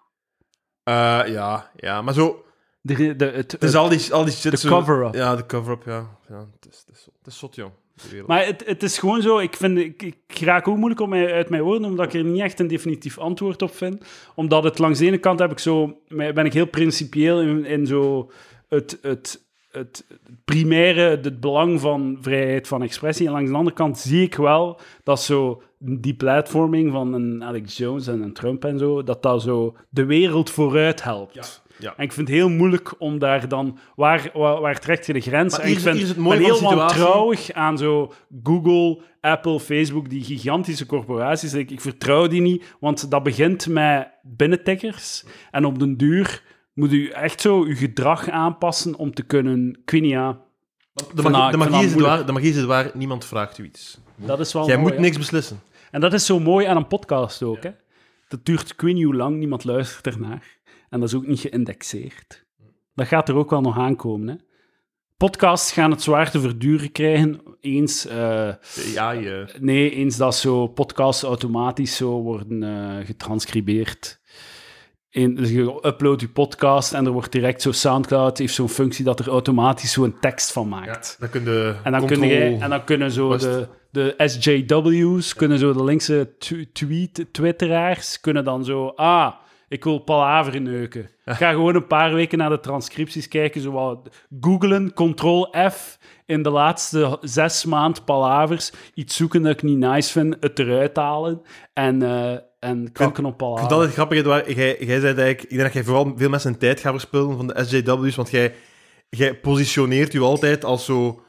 Eh, ja, ja, maar zo...
De, de, het,
Het is al die, al die shit
de cover-up.
Ja, de cover-up, ja. ja het, is, het, is, het is zot, jong. de wereld.
Maar het, het is gewoon zo, ik, vind, ik, ik raak ook moeilijk om mij, uit mijn woorden, omdat ik er niet echt een definitief antwoord op vind. Omdat het langs de ene kant heb ik zo, ben ik heel principieel in, in zo het, het, het primaire, het belang van vrijheid van expressie. En langs de andere kant zie ik wel dat zo die platforming van een Alex Jones en een Trump en zo, dat dat zo de wereld vooruit helpt.
ja.
En ik vind het heel moeilijk om daar dan... Waar, waar, waar trek je de grens?
Maar
en
hier
ik vind
het
ben heel wantrouwig aan zo Google, Apple, Facebook, die gigantische corporaties. Ik, ik vertrouw die niet, want dat begint met binnentikkers. En op den duur moet u echt zo uw gedrag aanpassen om te kunnen... Ja,
De magie, de, magie is het waar, de magie is het waar, niemand vraagt u iets.
dat is wel
Jij
mooi,
moet niks beslissen.
En dat is zo mooi aan een podcast ook. Hè? Dat duurt hoe lang, niemand luistert ernaar. En dat is ook niet geïndexeerd. Dat gaat er ook wel nog aankomen. Hè? Podcasts gaan het zwaar te verduren krijgen. Eens, eh,
Ja, je...
nee, eens dat zo podcasts automatisch zo worden eh, getranscribeerd. In, dus je uploadt je podcast en er wordt direct zo Soundcloud heeft zo'n functie dat er automatisch zo'n tekst van maakt.
Dan kun je
En dan,
control-
kun je, en dan kunnen zo
West.
de, de SJW's, kunnen zo de linkse tw- tweet, twitteraars, kunnen dan zo, ah, ik wil palaver neuken. <laughs> Ik ga gewoon een paar weken naar de transcripties kijken, zo wat googlen, control F, in de laatste zes maand palavers, iets zoeken dat ik niet nice vind, het eruit halen en, eh en kanken op
Ik
palaver.
vind dat het grappig, Edouard. Jij, jij zei eigenlijk... Ik denk dat jij vooral veel mensen een tijd gaat verspillen van de SJW's, want jij, jij positioneert je altijd als zo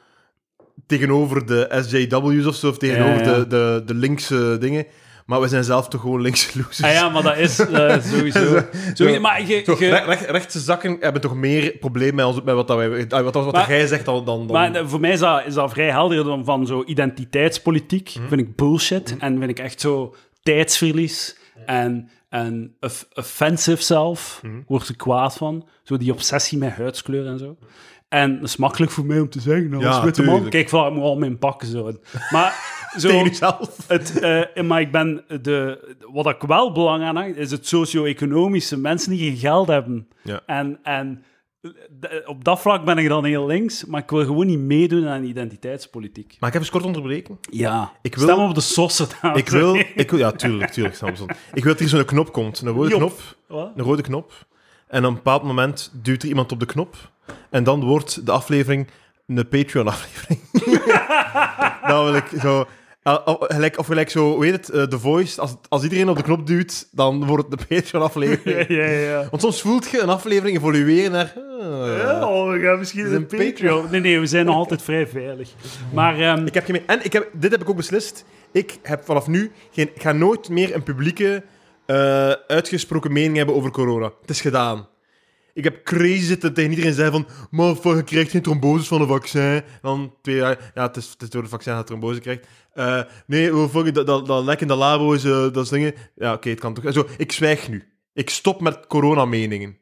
tegenover de SJW's of zo, of tegenover
Ja, ja.
De, de, de linkse dingen. Maar we zijn zelf toch gewoon linkse losers.
Ah ja, maar dat is eh, <laughs> sowieso... sowieso maar
Zo, re- recht- rechtse zakken hebben toch meer probleem met, ons, met wat, dat wij, wat, wat, wat
Maar-
jij zegt dan... dan, dan
Maar eh, voor mij is dat, is dat vrij helder dan van zo identiteitspolitiek.
Mhm.
Vind ik bullshit. En vind ik echt zo tijdsverlies. En, en off- offensive zelf.
Mhm.
Word ik kwaad van. Zo die obsessie met huidskleur en zo. En dat is makkelijk voor mij om te zeggen. Als
Ja,
witte man. Kijk, ik moet al mijn pakken zo. Maar <laughs> zo...
tegen jezelf.
Het, eh, maar ik ben de, wat ik wel belang aan hang, is het socio-economische. Mensen die geen geld hebben.
Ja.
En, en de- op dat vlak ben ik dan heel links, maar ik wil gewoon niet meedoen aan identiteitspolitiek.
Maar ik heb eens kort onderbreken.
Ja,
Ik wil-
stem op de sossen.
Ik wil... Ik wil ja, tuurlijk, tuurlijk, Samson. Ik wil dat er zo'n knop komt. Een rode
Job.
knop.
Wat?
Een rode knop. En op een bepaald moment duwt er iemand op de knop. En dan wordt de aflevering een Patreon-aflevering. <laughs> <laughs> dan wil ik zo... al- al- Gelijk, of gelijk zo, weet het, eh, The Voice. Als, als iedereen op de knop duwt, dan wordt het de Patreon-aflevering. <laughs>
Ja, ja, ja.
Want soms voelt je een aflevering evolueren naar... ah.
Ja, oh, we gaan misschien
is
een
een
Patreon. Nee, nee, we zijn nog altijd vrij veilig. Maar ehm,
Ik heb geen. En ik heb, dit heb ik ook beslist. Ik heb vanaf nu geen, ik ga nooit meer een publieke, eh, uitgesproken mening hebben over corona. Het is gedaan. Ik heb crazy zitten tegen iedereen zei van, maar je krijgt geen tromboses van een vaccin. Dan twee jaar, ja, het is, het is door het vaccin dat je trombose krijgt. Eh, nee, oh, fuck, dat, dat, dat lek in de labo is, eh, dat is dingen. Ja, oké, het kan toch. Zo, ik zwijg nu. Ik stop met corona-meningen.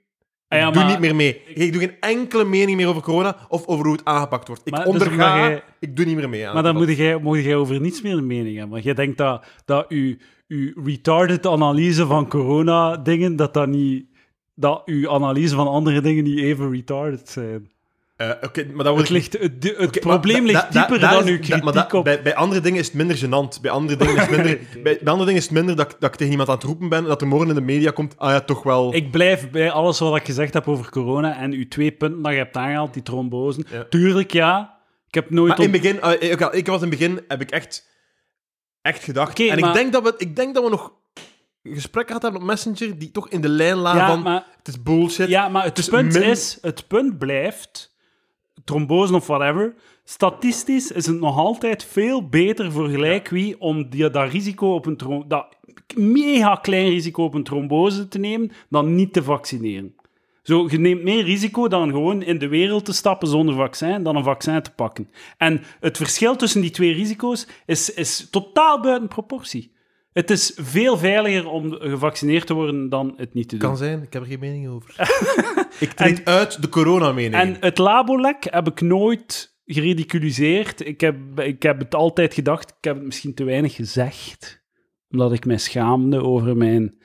ah ja,
doe
maar-
niet meer mee. Ik doe geen enkele mening meer over corona of over hoe het aangepakt wordt. Ik
Maar dus
onderga,
jij-
ik doe niet meer mee aan.
Maar dan moet jij, moet jij over niets meer een mening hebben. Want jij denkt dat, dat uw, uw retarded analyse van corona-dingen, dat dat niet... Dat uw analyse van andere dingen niet even retarded zijn.
Eh, Oké, maar dat wordt...
Het, ligt, het, het probleem ligt
da- da-
dieper dan uw kritiek
maar
op...
Bij, bij andere dingen is het minder gênant. Bij andere dingen is het minder, <laughs> bij, bij andere dingen is het minder dat, ik- dat ik tegen iemand aan het roepen ben en dat er morgen in de media komt, ah ja, toch wel...
Ik blijf bij alles wat ik gezegd heb over corona en uw twee punten dat je hebt aangehaald, die trombosen.
Ja.
Tuurlijk, ja. Ik heb nooit...
Maar in het begin, eh, ik, was in het begin, heb ik echt, echt gedacht. En
maar-
ik, denk dat we, ik denk dat we nog gesprekken gehad hebben op Messenger die toch in de lijn lagen
ja,
van,
maar,
het is bullshit.
ja, maar het
Dus
punt
min-
is... Het punt blijft... Trombosen of whatever... Statistisch is het nog altijd veel beter voor gelijk wie om die, dat risico op een dat mega klein risico op een trombose te nemen dan niet te vaccineren. Zo, je neemt meer risico dan gewoon in de wereld te stappen zonder vaccin, dan een vaccin te pakken. En het verschil tussen die twee risico's is, is totaal buiten proportie. Het is veel veiliger om gevaccineerd te worden dan het niet te doen.
Kan zijn, ik heb er geen mening over. <laughs> ik treed uit de corona-mening.
En het labolek heb ik nooit geridiculiseerd. Ik heb, ik heb het altijd gedacht, ik heb het misschien te weinig gezegd. Omdat ik mij schaamde over mijn...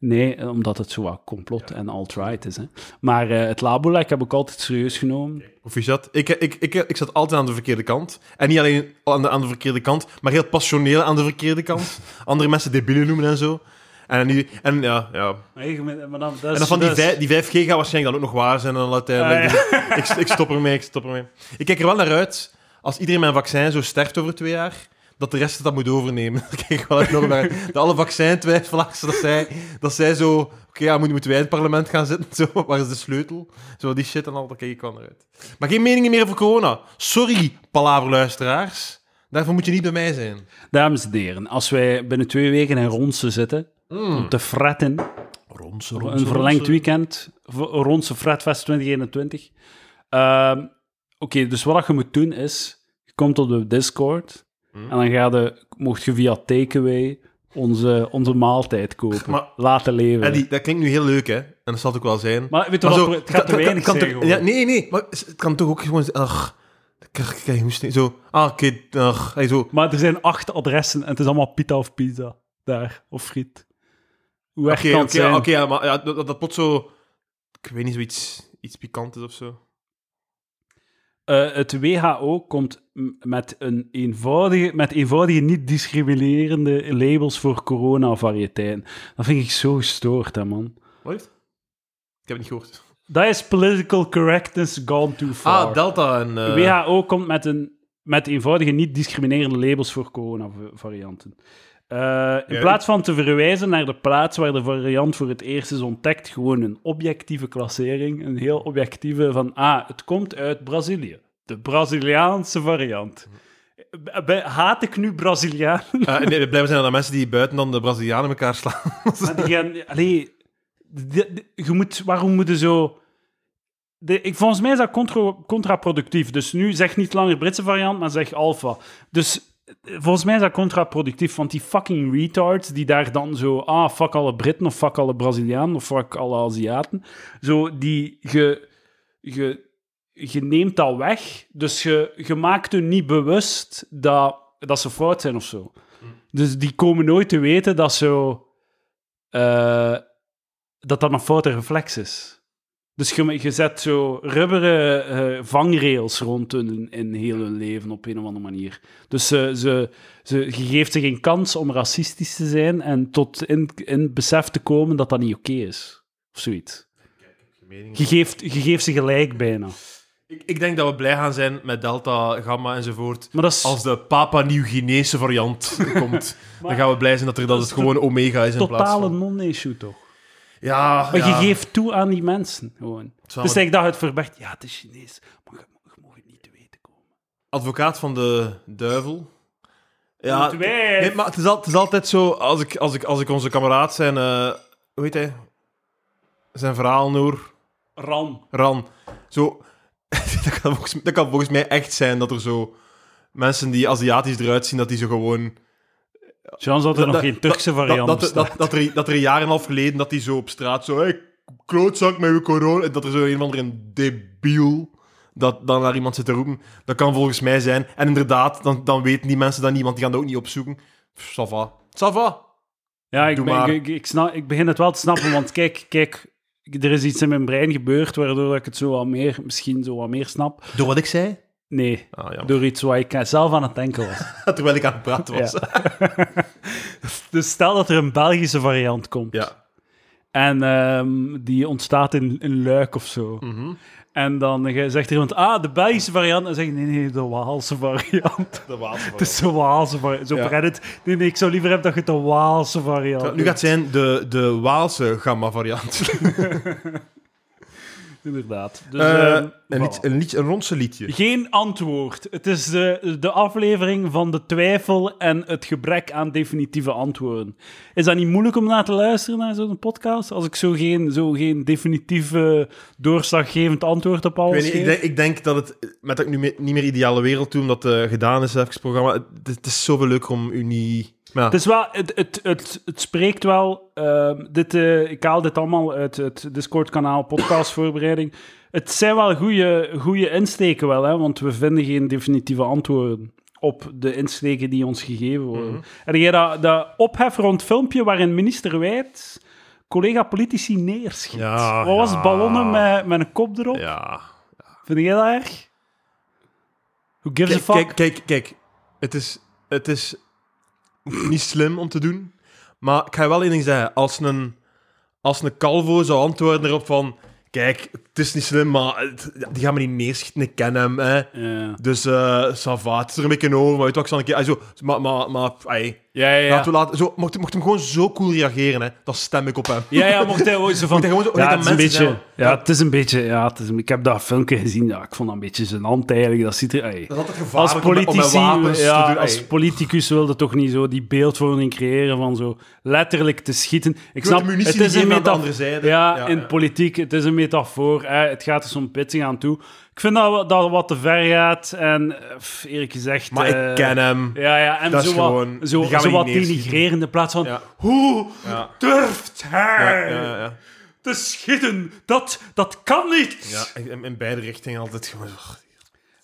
Nee, omdat het zo wat complot en alt-right is. Hè. Maar eh, het labolek heb ik altijd serieus genomen.
Proficiat. Ik, ik, ik, ik zat altijd aan de verkeerde kant. En niet alleen aan de, aan de verkeerde kant, maar heel passioneel aan de verkeerde kant. <laughs> Andere mensen debielen noemen en zo. En, nu, en ja, ja.
Nee, maar dan, dat is,
En dan van die,
dat is-
die 5G gaat waarschijnlijk dan ook nog waar zijn. En dan uiteindelijk.
Ah, <laughs>
ik, ik stop ermee, ik stop ermee. Ik kijk er wel naar uit, als iedereen een vaccin zo sterft over twee jaar, dat de rest het dat moet overnemen. <laughs> Daar kijk ik wel enorm naar. Dat alle vaccintwijfelaars, dat zij, dat zij zo... Oké, ja, moeten, moeten wij in het parlement gaan zitten? <laughs> Zo, waar is de sleutel? Zo die shit en al, daar kijk ik wel naar uit. Maar geen meningen meer over corona. Sorry, palaverluisteraars. Daarvoor moet je niet bij mij zijn.
Dames en heren, als wij binnen twee weken in Ronse zitten, om te fretten,
Ronse,
een verlengd weekend, v- Ronse Fretfest 2021. Ehm, Oké, dus wat je moet doen is, je komt op de Discord
Hmm.
en dan ga je, mocht je via Takeaway onze, onze maaltijd kopen.
Maar-
Laten leven.
Eddie, dat klinkt nu heel leuk, hè. En dat zal het ook wel zijn.
maar weet je
Maar
wat,
zo,
het gaat te weinig
kan
zijn
ja, Nee, nee, maar het kan toch ook gewoon... Ach, kijk, zo... Ah, oké, ach, hey, zo...
Maar er zijn acht adressen en het is allemaal pita of pizza daar, of friet. Hoe erg
Oké,
kan
oké, ja, maar ja, dat, dat dat pot zo... Ik weet niet, zoiets iets pikant is of zo.
Eh, het WHO komt met, een eenvoudige, met eenvoudige, niet-discriminerende labels voor coronavariëteiten. Dat vind ik zo gestoord, hè, man.
Wat? Ik heb het niet gehoord.
Dat is political correctness gone too far.
Ah, Delta en... Eh,
WHO komt met, een, met eenvoudige, niet-discriminerende labels voor coronavarianten. Eh, in plaats van te verwijzen naar de plaats waar de variant voor het eerst is ontdekt, gewoon een objectieve klassering, een heel objectieve van, ah, het komt uit Brazilië. De Braziliaanse variant. Bij- Haat ik nu Brazilianen?
eh, nee, <laughs> blijven zijn dan mensen die buiten dan de Brazilianen elkaar slaan.
Maar die gaan... Allee, de- de- je moet, waarom moeten zo... De, ik, volgens mij is dat contra, contraproductief. Dus nu zeg niet langer Britse variant, maar zeg alpha. Dus eh, volgens mij is dat contraproductief, want die fucking retards die daar dan zo... Ah, fuck alle Britten, of fuck alle Brazilianen, of fuck alle Aziaten. Zo, die... Je, je, je neemt dat weg, dus je, je maakt hun niet bewust dat, dat ze fout zijn of zo. Dus die komen nooit te weten dat zo... eh, dat dat een foute reflex is. Dus je, je zet zo rubberen eh, vangrails rond hun in heel hun leven op een of andere manier. Dus ze, ze, ze, je geeft ze geen kans om racistisch te zijn en tot in, in besef te komen dat dat niet oké is. Of zoiets. Je geeft, je geeft ze gelijk bijna.
Ik, ik denk dat we blij gaan zijn met Delta, Gamma enzovoort.
Maar dat is
Als de Papa Nieuw-Guinese variant <laughs> komt, dan gaan we blij zijn dat, er, dat
dat
het gewoon Omega is in plaats
totale
van...
non-issue, toch?
Ja,
Maar
ja.
je geeft toe aan die mensen, gewoon. Dus ik dacht het verbergt, ja, het is Chinees, maar je, je mag het niet te weten komen.
advocaat van de duivel. Ja, nee, maar het is, al, het is altijd zo, als ik, als ik, als ik onze kameraad zijn, eh, hoe heet hij? Zijn verhaal, Noor,
Ran.
Ran. Zo, <laughs> dat, kan volgens, dat kan volgens mij echt zijn dat er zo mensen die Aziatisch eruit zien, dat die zo gewoon...
Chance dat er nog
dat-
geen Turkse variant
dat, dat, dat, er, dat er een jaar en een half geleden, dat die zo op straat zo... Hey, klootzak met uw corona. En dat er zo een of andere debiel dat dan naar iemand zit te roepen. Dat kan volgens mij zijn. En inderdaad, dan, dan weten die mensen dat niet, want die gaan dat ook niet opzoeken. Pff, Ça va. Ça va.
Ja, ik, ben- ik, ik, snap, ik begin het wel te snappen, want kijk, kijk er is iets in mijn brein gebeurd waardoor ik het zo wat meer, misschien zo wat meer snap.
Door wat ik zei?
Nee,
Ah,
door iets waar ik zelf aan het denken was. <laughs>
Terwijl ik aan het praten was.
Ja. <laughs> dus stel dat er een Belgische variant komt.
Ja.
En ehm, die ontstaat in, in Luik of zo.
Mhm.
En dan zegt iemand, ah, de Belgische variant. En dan zeg je, nee, nee, de Waalse variant.
De Waalse <laughs>
Het is de Waalse variant. Zo
Ja.
Reddit. Nee, nee, ik zou liever hebben dat je de Waalse variant
Nu gaat het zijn de, de Waalse gamma-variant.
Inderdaad. Dus,
Eh,
ehm,
een, lied, een, een rondse liedje.
Geen antwoord. Het is de, de aflevering van de twijfel en het gebrek aan definitieve antwoorden. Is dat niet moeilijk om naar te luisteren, naar zo'n podcast? Als ik zo geen, zo geen definitief eh, doorslaggevend antwoord op
Ik,
alles
niet, ik,
geef?
denk, ik denk dat het, met dat ik nu niet meer ideale wereld doe, omdat het gedaan is, even het programma, het, het is zoveel leuker om u niet... Ja,
Het, is wel, het, het, het, het spreekt wel. ehm, dit, eh, ik haal dit allemaal uit het Discord-kanaal, podcastvoorbereiding. Het zijn wel goede insteken, wel, hè, want we vinden geen definitieve antwoorden op de insteken die ons gegeven worden.
Mhm.
En jij dat, dat ophef rond filmpje waarin minister Wijd collega-politici neerschiet?
Ja,
Wat was
ja.
Ballonnen met, met een kop erop?
ja.
Vind jij dat erg? Who gives
Kijk,
a fuck?
kijk, kijk, kijk. Het is, het is niet slim om te doen, maar ik ga wel één ding zeggen. Als een, als een calvo zou antwoorden erop van... Kijk, het is niet slim, maar het- die gaan me niet neerschieten, ik ken hem, hè.
Ja,
Dus, eh ça va, het is er een beetje over, maar weet je wat, ik zal een keer... Also, maar, maar, maar, ai,
ja, ja.
laten we laten... Zo, mocht, mocht hem gewoon zo cool reageren, hè, dan stem ik op hem.
Ja, ja, mocht hij ooit zo <laughs> van...
Gewoon zo-
ja, het is een
mensen
beetje... Ja, het is een beetje... Ja, het is een- ik heb dat filmpje gezien. Ja, ik vond dat een beetje zijn hand eigenlijk. Dat ziet er... ey.
Dat is altijd
Als
om om
politici...
wapens
ja,
te doen.
als politicus wilde toch niet zo die beeldvorming creëren van zo letterlijk te schieten. Ik snap,
de munitie
het is een
geven aan de
metafoor.
andere zijde.
Ja,
Ja,
in
ja.
politiek, het is een metafoor. Hè. Het gaat er zo'n pitsing aan toe. Ik vind dat dat het wat te ver gaat. En eh, eerlijk gezegd...
Maar
eh,
ik ken hem.
Ja, ja, en
Dat is
zo, wat,
gewoon-
zo,
die gaan we
zo
niet
wat
neerschieten.
denigrerend in plaats van...
Ja.
Hoe
Ja.
durft hij
Ja, ja, ja.
te schieten? Dat, dat kan niet!
Ja, in, in beide richtingen altijd gewoon zo.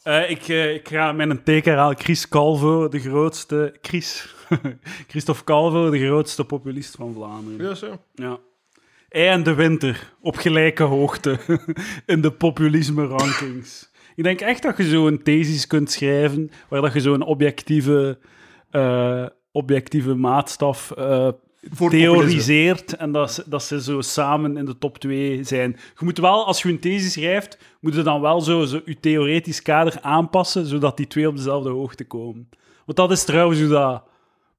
Eh, ik, eh, ik ga met een teken herhalen. Chris Calvo, de grootste... Chris. <laughs> Christophe Calvo, de grootste populist van Vlaanderen.
Ja, zo.
Ja. Hij en de winter op gelijke hoogte <laughs> in de populisme-rankings. Ik denk echt dat je zo een thesis kunt schrijven waar dat je zo'n objectieve, eh, objectieve maatstaf
Voor
theoriseert en dat, ze- dat ze zo samen in de top 2 zijn. Je moet wel, als je een thesis schrijft, moet je dan wel zo, zo je theoretisch kader aanpassen, zodat die twee op dezelfde hoogte komen. Want dat is trouwens hoe dat,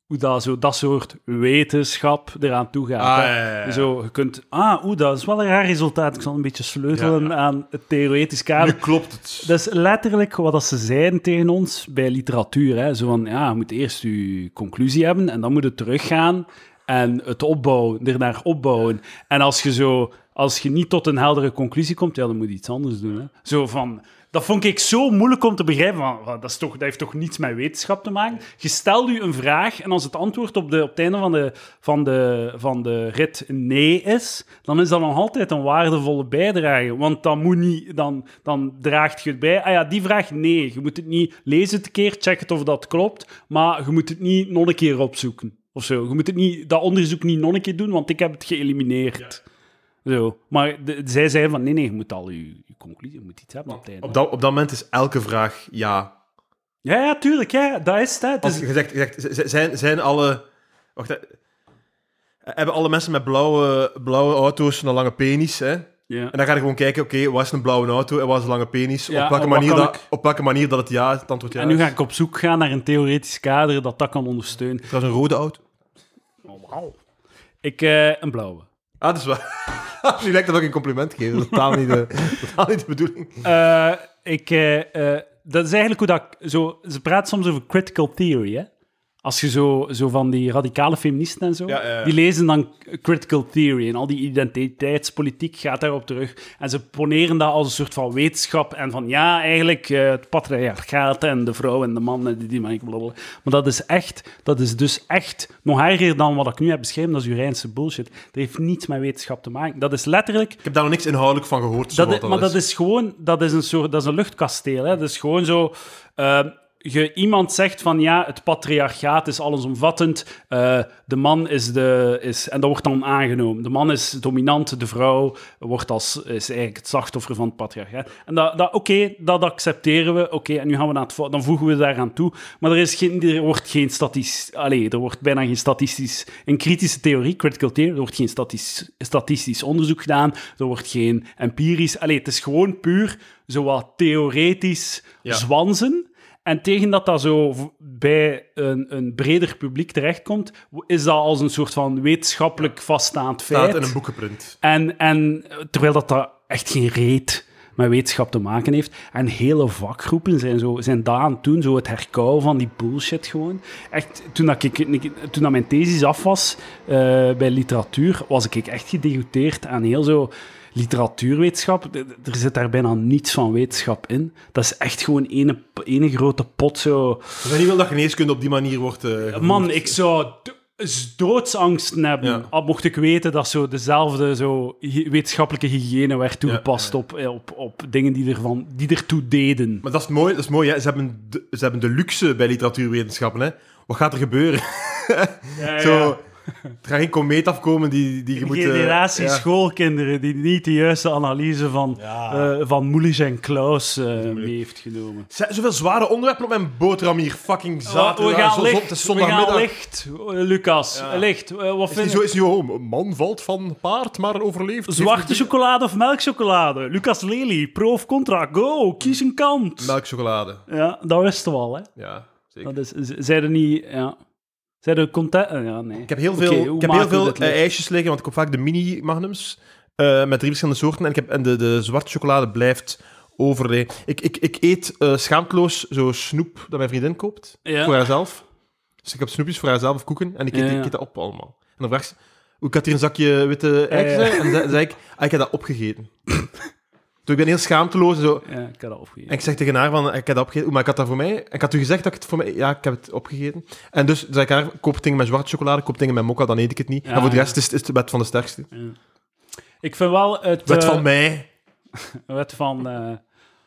hoe dat, zo, dat soort wetenschap eraan toe gaat.
Ah,
hè.
ja, ja, ja.
Zo, je kunt, ah, oeh, dat is wel een raar resultaat. Ik zal een beetje sleutelen aan het theoretisch kader.
Nu klopt het.
Dat is letterlijk wat dat ze zeiden tegen ons bij literatuur. Hè. Zo van, ja, je moet eerst je conclusie hebben en dan moet je teruggaan en het opbouwen, ernaar opbouwen. En als je zo, als je niet tot een heldere conclusie komt, ja, dan moet je iets anders doen. Hè. Zo van, dat vond ik zo moeilijk om te begrijpen. Van, dat, is toch, dat heeft toch niets met wetenschap te maken? Je stelt u een vraag en als het antwoord op, de, op het einde van de, van, de, van de rit nee is, dan is dat nog altijd een waardevolle bijdrage. Want dan, moet niet, dan, dan draagt je het bij. Ah ja, die vraag nee. Je moet het niet lezen het een keer, check het of dat klopt, maar je moet het niet nog een keer opzoeken. Of zo. Je moet het niet, dat onderzoek niet nog een keer doen, want ik heb het geëlimineerd. Zo. Maar de- zij zeiden van nee, nee, je moet al je, je conclusie, je moet iets hebben op het einde.
Op dat, op dat moment is elke vraag ja.
Ja, ja, tuurlijk, ja, dat is het. hè. Het
Als je zegt, je zegt zijn, zijn alle... Wacht, hè. hebben alle mensen met blauwe, blauwe auto's een lange penis, hè?
ja.
En dan ga je gewoon kijken, oké, wat is een blauwe auto en wat is een lange penis?
Ja,
op, welke manier dat,
ik-
op welke manier dat het ja, het antwoord ja
En nu ga ik op zoek gaan naar een theoretisch kader dat dat kan ondersteunen.
Dat is een rode auto.
Ik, eh, een blauwe.
Ah, dat is waar. <laughs> nu lijkt dat ook een compliment geven. Dat niet de, <laughs> totaal niet de bedoeling.
Eh, ik, eh, eh, dat is eigenlijk hoe dat... Zo, ze praten soms over critical theory, hè. Als je zo, zo van die radicale feministen en zo,
Ja, ja, ja.
die lezen dan critical theory en al die identiteitspolitiek gaat daarop terug. En ze poneren dat als een soort van wetenschap en van ja, eigenlijk eh, het patriarchaat en de vrouw en de man en die, die man, blablabla. Maar dat is echt, dat is dus echt nog erger dan wat ik nu heb beschreven, dat is Urijnse bullshit. Dat heeft niets met wetenschap te maken. Dat is letterlijk
Ik heb daar nog niks inhoudelijk van gehoord.
dat, is- maar dat is gewoon, dat is een soort, dat is een luchtkasteel. Hè? Dat is gewoon zo. eh, je iemand zegt van ja, het patriarchaat is allesomvattend, eh, de man is de, is, en dat wordt dan aangenomen. De man is dominant, de vrouw wordt als, is eigenlijk het slachtoffer van het patriarchaat. En dat, dat, oké, dat accepteren we, oké, en nu gaan we naar het, dan voegen we daaraan toe. Maar er, is geen, er wordt geen statistisch, allez, er wordt bijna geen statistisch, in kritische theorie, critical theory, er wordt geen statistisch, statistisch onderzoek gedaan, er wordt geen empirisch, allez, het is gewoon puur zo wat theoretisch
Ja.
zwanzen. En tegen dat dat zo bij een, een breder publiek terechtkomt, is dat als een soort van wetenschappelijk vaststaand feit.
Staat in een boek geprint.
En, en terwijl dat, dat echt geen reet met wetenschap te maken heeft. En hele vakgroepen zijn, zo, zijn daar aan het doen, zo het herkauwen van die bullshit gewoon. Echt, toen, dat ik, toen dat mijn thesis af was eh, bij literatuur, was ik echt gedegoteerd aan heel zo literatuurwetenschap. Er zit daar bijna niets van wetenschap in. Dat is echt gewoon ene, ene grote pot zo...
Ik ben niet wel dat geneeskunde op die manier wordt gevoerd.
Man, ik zou do- is doodsangst hebben
Ja.
al mocht ik weten dat zo dezelfde zo wetenschappelijke hygiëne werd toegepast
ja.
Op, eh, op, op dingen die, ervan, die ertoe deden.
Maar dat is mooi, dat is mooi hè. Ze, hebben de, ze hebben de luxe bij literatuurwetenschappen. Hè. Wat gaat er gebeuren? <laughs> Zo, er gaat geen komeet afkomen die, die je moet... eh,
generatie
ja.
schoolkinderen die niet de juiste analyse van,
Ja.
eh, van Moelis en Klaus eh, mee heeft genomen.
Zijn zoveel zware onderwerpen op mijn boterham hier. Fucking
Oh,
zaterdag.
we gaan
zo-
licht,
is
we gaan
zondagmiddag.
licht, Lucas.
Ja.
Licht. Eh, wat
Is
vind
zo, is oh, man valt van paard, maar overleeft.
Zwarte chocolade of melkchocolade? Lucas Lely, pro of contra? Go, kies een kant.
Melkchocolade.
Ja, dat wisten we al, hè.
Ja, zeker.
Dat is, zeiden niet, ja. Content, eh, ja, nee.
Ik heb heel veel, ik heb heel veel eh, ijsjes liggen, want ik koop vaak de mini-magnums eh, met drie verschillende soorten. En, ik heb, en de, de zwarte chocolade blijft over. Ik, ik, ik eet eh, schaamteloos zo snoep dat mijn vriendin koopt,
Ja.
voor haarzelf. Dus ik heb snoepjes voor haarzelf of koeken, en ik eet,
Ja, ja.
ik eet dat op allemaal. En dan vraagt ze, hoe ik had hier een zakje witte eitjes, en dan zei, zei ik, ah, ik heb dat opgegeten. <laughs> dus ik ben heel schaamteloos zo.
Ja, ik had dat opgegeven.
En ik zeg tegen haar van, ik heb dat opgegeten. Maar ik had dat voor mij... Ik had u gezegd dat ik het voor mij... Ja, ik heb het opgegeten. En dus zei ik haar, koop dingen met zwarte chocolade, koop dingen met mokka, dan eet ik het niet.
Ja,
en voor de rest is, is het wet van de sterkste.
Ja. Ik vind wel het...
Wet
eh,
van mij. <laughs>
wet van... eh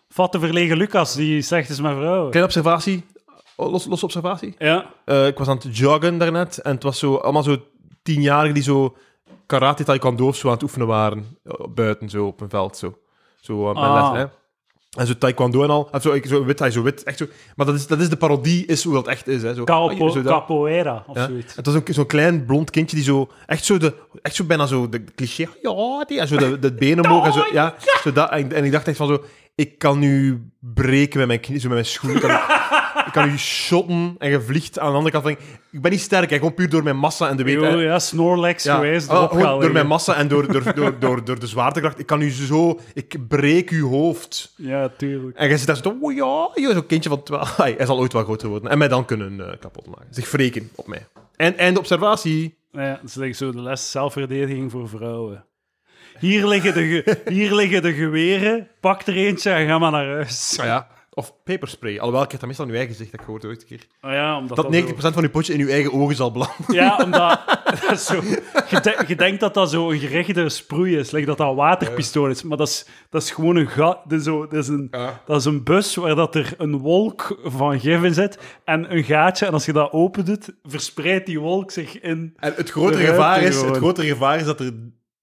vat de verlegen Lucas, die zegt is mijn vrouw.
Kleine observatie. Oh, Los, los observatie.
Ja.
Eh, ik was aan het joggen daarnet. En het was zo, allemaal zo tienjarigen die zo karate, taekwondo zo aan het oefenen waren. eh, Buiten, zo, op een veld, zo. Zo, aan mijn
Ah.
hè. En zo taekwondo en al. En zo, ik, zo wit, hij zo wit, echt zo. Maar dat is, dat is de parodie, is hoe dat echt is, hè. Zo,
Capo,
zo dat.
capoeira, of
Ja.
zoiets.
Het was ook zo'n klein blond kindje die zo, echt zo, de, echt zo bijna zo de cliché, ja, die, en zo de, de benen <laughs> omhoog en zo, ja, zo dat, en, en ik dacht echt van zo, ik kan nu breken met mijn knie, zo met mijn schoen, ik kan, <laughs> ik kan nu shotten en je vliegt aan de andere kant van, ik ben niet sterk, hè, gewoon puur door mijn massa en de weet, hè.
ja, Snorlax
Ja,
geweest. gaan
door mijn massa en door, door, door, door, door de zwaartekracht, ik kan nu zo, ik breek uw hoofd.
Ja, tuurlijk.
En je zit daar zo, oh ja, joh, zo'n kindje van 12. Hij zal ooit wel groter worden. En mij dan kunnen eh, kapot maken. Zich wreken op mij. En einde observatie.
Ja, dat is like zo de les zelfverdediging voor vrouwen. Hier liggen de, hier liggen de geweren, pak er eentje en ga maar naar huis.
Nou ja. Of peperspray. Alhoewel, ik heb dat meestal in uw eigen gezicht, heb ik gehoord ooit een keer.
Oh ja, omdat
Dat
zo-
90% van uw potje in uw eigen ogen zal belanden.
Ja, <laughs> omdat dat is zo, je, de- je denkt dat dat zo een gerichte sproei is, like dat dat een waterpistool is, maar dat is, dat is gewoon een gat. Dat is, zo, dat, is een,
Ja.
dat is een bus waar dat er een wolk van gif in zit en een gaatje. En als je dat open doet, verspreidt die wolk zich in.
En het grotere, gevaar is, het grotere gevaar is dat er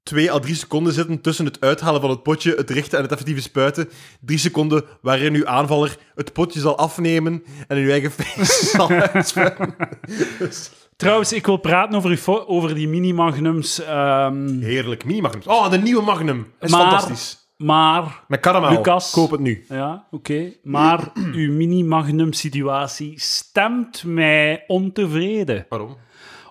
twee à drie seconden zitten tussen het uithalen van het potje, het richten en het effectieve spuiten. Drie seconden waarin uw aanvaller het potje zal afnemen en in uw eigen <laughs> face zal uitspuiten.
Trouwens, ik wil praten over, die over die mini-magnums. ehm,
Heerlijk. Mini-magnum. Oh, de nieuwe Magnum. is
Maar-
fantastisch.
maar
Met karamel.
Lucas.
Koop het nu.
Ja, oké. Maar <clears throat> uw mini-magnum-situatie stemt mij ontevreden.
Waarom?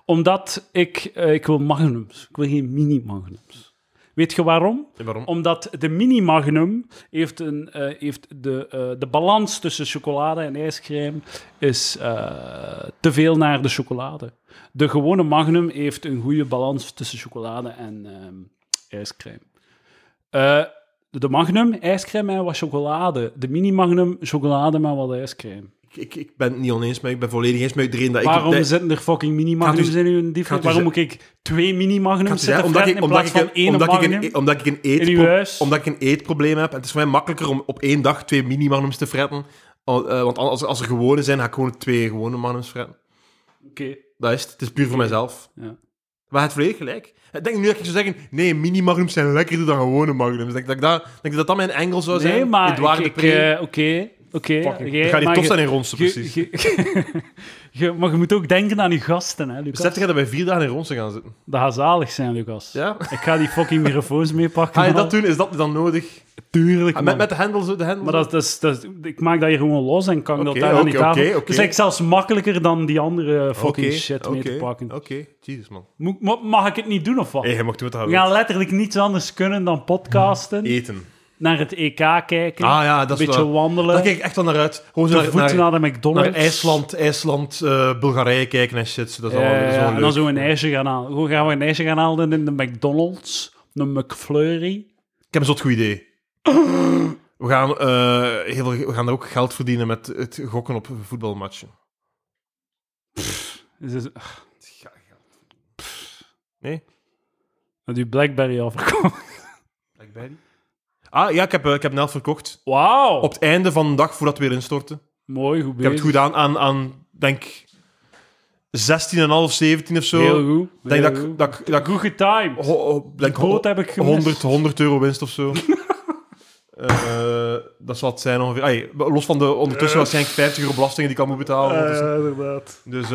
Omdat ik... eh, ik wil magnums. Ik wil geen mini-magnums. Weet je waarom?
Waarom?
Omdat de mini-magnum heeft, een, eh, heeft de, eh, de balans tussen chocolade en ijscrème is te veel naar de chocolade. De gewone magnum heeft een goede balans tussen chocolade en ijscrème. De magnum, ijscrème en wat chocolade. De mini-magnum, chocolade met wat ijscrème.
Ik, ik, ik ben het niet oneens, maar ik ben volledig eens met iedereen dat ik...
Waarom
dat-
zitten er fucking mini-magnums
u-
in uw diepvries?
u
Waarom moet ik twee mini-magnums zitten
zeggen, omdat ik, omdat, ik,
één
omdat, ik een, omdat ik een
huis?
omdat ik een eetprobleem heb. En het is voor mij makkelijker om op één dag twee mini-magnums te fretten eh, want als, als er gewone zijn, ga ik gewoon twee gewone magnums fretten.
Oké.
Dat is het. Het is puur voor mijzelf.
Ja.
Maar het volledig gelijk. Ik denk nu dat ik zou zeggen, nee, mini-magnums zijn lekkerder dan gewone magnums. Denk, dat, ik dat, denk dat dat mijn engel zou zijn?
Nee, maar ik- ik, eh, oké, oké.
Gaat niet
maar
tof zijn in Ronsen, precies. <laughs>
maar je moet ook denken aan je gasten, hè, Lucas.
Besef je dat wij vier dagen in Ronsen gaan zitten?
Dat gaat zalig zijn, Lucas.
Ja?
Ik ga die fucking microfoons meepakken.
Ga je dat doen? Is dat dan nodig?
Tuurlijk,
Ah, met, met de hendels? De hendels
Maar dat, dat is, dat ik maak dat hier gewoon los en kan dat daar aan die
oké,
tafel. Het is eigenlijk zelfs makkelijker dan die andere fucking shit mee te
oké,
pakken.
Oké, Jesus man.
Mag ik het niet doen of wat?
Hé, je mag doen wat
We gaan letterlijk niets anders kunnen dan podcasten,
Eten.
Naar het EK kijken,
Ah ja, dat
een
is
beetje
wel...
wandelen,
Daar kijk ik echt wel naar uit. Gewoon naar,
voeten
naar,
naar, de McDonald's.
naar IJsland, IJsland eh, Bulgarije kijken en shit. Dat is
Ja,
allemaal, dat is
ja,
wel
en dan zo een ijsje gaan halen. Hoe gaan we een ijsje gaan halen in de McDonald's? Een McFlurry?
Ik heb een zot goed idee. <gasps> We gaan, eh, heel veel, we gaan er ook geld verdienen met het gokken op voetbalmatchen.
Is het,
Nee?
dat die Blackberry afgekomen.
Blackberry? Ah ja, ik heb, eh, ik heb verkocht.
Wauw!
Op het einde van de dag voordat we weer instorten.
Mooi, goed
Ik heb
bezig.
het goed aan, aan, aan denk 16,5, 17 of zo.
Heel goed.
Denk
heel
dat
goed.
dat dat
Goed getimed.
ho- denk
heb ik gemist.
100, 100 euro winst of zo. <laughs> Eh, dat zal het zijn ongeveer. Ai, los van de ondertussen waarschijnlijk 50 euro belastingen die ik al moet betalen.
Eh, inderdaad.
Dus eh,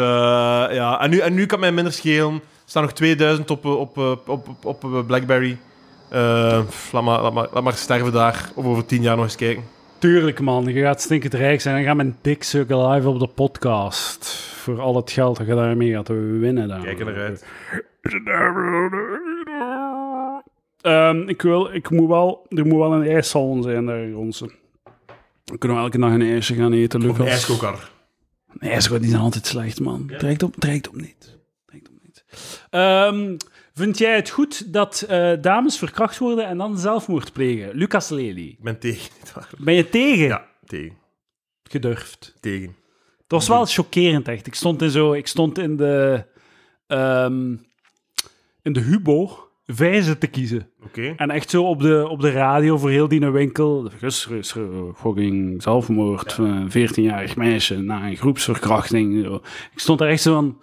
ja, en nu, en nu kan mij minder schelen. Er staan nog 2000 op, eh, op, eh, op, op, op eh, Blackberry. Eh, laat, maar, laat, maar, laat maar sterven daar. Of over 10 jaar nog eens kijken.
Tuurlijk, man. Je gaat stinkend rijk zijn en ga mijn dik live op de podcast. Voor al het geld dat je daarmee gaat winnen. Dan.
Kijk er uit.
Ehm, ik, wil, ik moet wel, er moet wel een ijssalon zijn daar. Dan kunnen we elke dag een ijsje gaan eten, Lucas.
een ijskokar.
Nee, ijsjes die zijn altijd slecht, man. Trekt op, trekt op niet. Trekt op niet. Ehm, vind jij het goed dat eh, dames verkracht worden en dan zelfmoord plegen? Lucas Lely.
Ik ben tegen.
Ben je tegen?
Ja, tegen.
Gedurfd.
Tegen.
Het was wel chockerend, echt. Ik stond in, zo, ik stond in de... ehm, in de Hubo vijzen te kiezen.
Oké.
En echt zo op de, op de radio voor heel die winkel. Eh, fucking zelfmoord van een 14-jarig meisje na een groepsverkrachting. Zo. Ik stond daar echt zo van...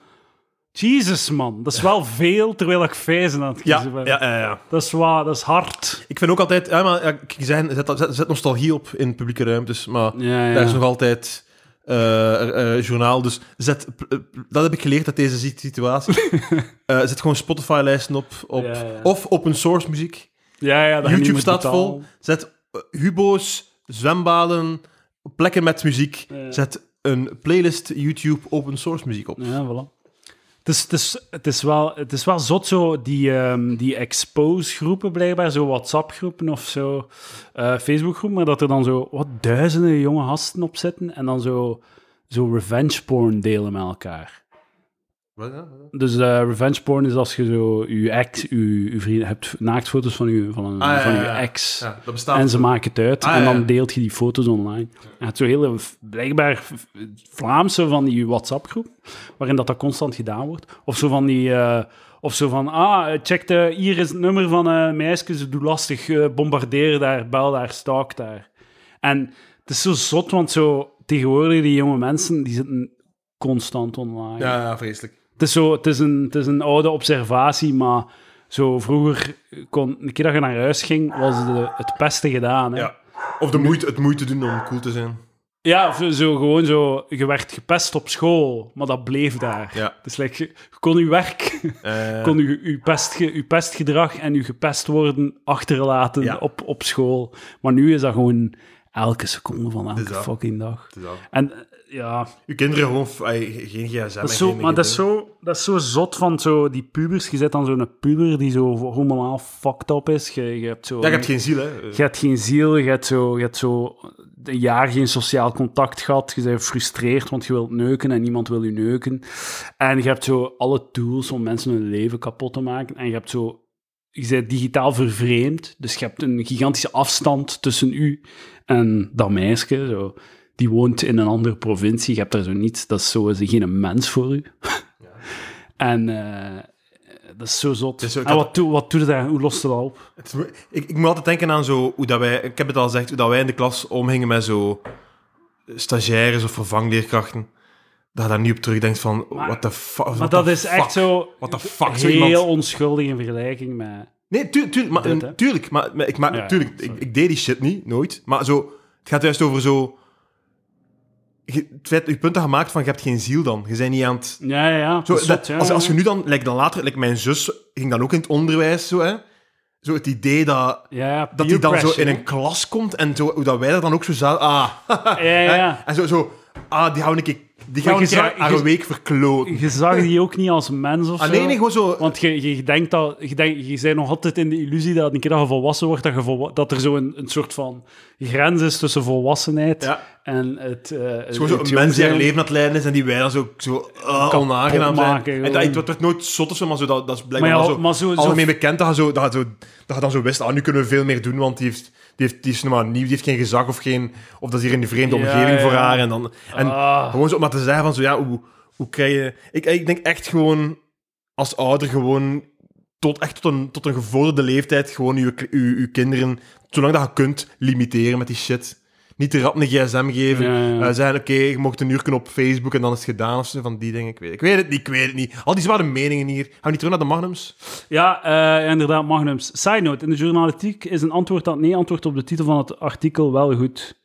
Jesus, man. Dat is wel veel, terwijl ik vijzen aan het
Ja,
kiezen ben.
ja, ja, ja.
Dat is waar, dat is hard.
Ik vind ook altijd... Ja, maar, ja, ik zeg, zet, zet, zet nostalgie op in publieke ruimtes, maar
Ja, ja.
daar is nog altijd eh, journaal. Dus zet, dat heb ik geleerd uit deze si- situatie. <laughs> Eh, zet gewoon Spotify-lijsten op, op
Ja, ja.
of open source muziek.
ja, ja, dat
YouTube staat
betalen.
vol. Zet eh, hubo's, zwembaden, plekken met muziek.
Ja.
Zet een playlist YouTube open source muziek op.
Ja, voilà. Is, het, is, is wel, het is wel zot, zo, die, ehm, die expose-groepen blijkbaar, zo WhatsApp-groepen of zo, eh Facebook-groepen, maar dat er dan zo wat duizenden jonge gasten op zitten en dan zo, zo revenge porn delen met elkaar.
Wat, ja?
Dus eh, revenge porn is als je zo je ex, je, je vriend, hebt naaktfoto's van je, van een,
Ah,
van je ex.
Ja, dat bestaat.
En ze maken het uit
Ah,
en dan deelt je die foto's online. En het zo hele, blijkbaar Vlaamse van die WhatsApp-groep, waarin dat, dat constant gedaan wordt. Of zo van die... eh, of zo van, ah, check de, hier is het nummer van eh meisjes, doe lastig, eh, bombardeer daar, bel daar, stalk daar. En het is zo zot, want zo tegenwoordig die jonge mensen, die zitten constant online.
Ja, ja, vreselijk.
Het is, zo, het, is een, het is een oude observatie, maar zo vroeger, kon, een keer dat je naar huis ging, was de, het beste gedaan. Hè?
Ja. Of de moeite, het moeite doen om cool te zijn.
Ja, of zo gewoon zo, je werd gepest op school, maar dat bleef daar.
Ja.
Dus like, je, je kon je werk,
Eh, <laughs>
kon je, je, pestge, je pestgedrag en je gepest worden achterlaten
Ja.
op, op school. Maar nu is dat gewoon elke seconde van elke fucking dag. En eh, ja,
Uw kinderen gewoon ay, geen gsm.
dat zo,
geen-
maar dat is zo, dat is zo zot van zo die pubers. Je zet dan zo'n puber die zo hormonaal fucked up is. Je, je hebt zo...
Ja, je hebt geen ziel, hè.
Je hebt geen ziel, je hebt zo, je hebt zo een jaar geen sociaal contact gehad. Je bent gefrustreerd, want je wilt neuken en niemand wil je neuken. En je hebt zo alle tools om mensen hun leven kapot te maken. En je hebt zo... Je bent digitaal vervreemd, dus je hebt een gigantische afstand tussen u en dat meisje. Zo. Die woont in een andere provincie, je hebt daar zo niets. Dat is zo is geen mens voor u. <laughs> En eh, dat is zo zot.
Dus
en wat, doe, wat doe je daar? Hoe lost je dat op?
Het ik, ik moet altijd denken aan zo, hoe dat wij, ik heb het al gezegd, hoe dat wij in de klas omgingen met zo stagiaires of vervangleerkrachten, dat je daar niet op terugdenkt van, what the fuck.
Maar dat is echt zo...
What the fuck,
Heel onschuldig in vergelijking met...
Nee, tu tuurlijk, maar, tuurlijk, maar, ik, maar,
Ja,
tuurlijk ik,
sorry.
ik deed die shit niet, nooit. Maar zo, het gaat juist over zo... je- het feit, je punt dat je maakt van, je hebt geen ziel dan. Je bent niet aan het...
Ja, ja, ja.
Zo,
dat is
dat-
zot, ja,
als, als je nu dan, like dan later, like mijn zus ging dan ook in het onderwijs, zo, hè. Zo het idee dat,
Ja, ja,
dat hij dan zo in een klas komt en zo, hoe dat wij er dan ook zo zaten. Ah.
Ja, ja. <laughs>
En zo, zo ah, die gaan we een keer, die gaan een
je je-
week verkloten.
Je zag die ook niet als mens of
Ah,
zo.
nee, nee, gewoon zo...
Want je, je denkt dat... Je, denkt, je bent nog altijd in de illusie dat een keer dat je volwassen wordt, dat, je volwa- dat er zo een, een soort van grens is tussen volwassenheid
Ja.
En het...
is gewoon
jong
mens die haar leven aan het leiden is en die wij dan zo, zo uh, onaangenaam zijn.
maken,
en dat, het wordt nooit zot of zo, maar zo, dat, dat is
Maar
blijkbaar
ja,
wel zo,
maar zo... zo
bekend dat je, zo, dat, je zo, dat je dan zo wist, ah, nu kunnen we veel meer doen, want die, heeft, die, heeft, die is nog maar nieuw, die heeft geen gezag of geen... Of dat is hier in een vreemde
Ja,
omgeving
ja,
voor
ja.
haar. En, dan, en
Ah.
gewoon zo om maar te zeggen van zo, ja, hoe, hoe krijg je... Ik, ik denk echt gewoon, als ouder, gewoon tot, echt tot een, tot een gevorderde leeftijd gewoon je, je, je kinderen, zolang dat je kunt, limiteren met die shit. Niet te rap een gsm geven.
Ja, ja.
Eh, zeggen, oké, je mocht een uur kunnen op Facebook en dan is het gedaan of zo, van die dingen. Ik weet, ik weet het niet, ik weet het niet. Al die zware meningen hier. Gaan we niet terug naar de Magnums?
Ja, eh, inderdaad, Magnums. Side note, in de journalistiek is een antwoord dat nee antwoord op de titel van het artikel wel goed.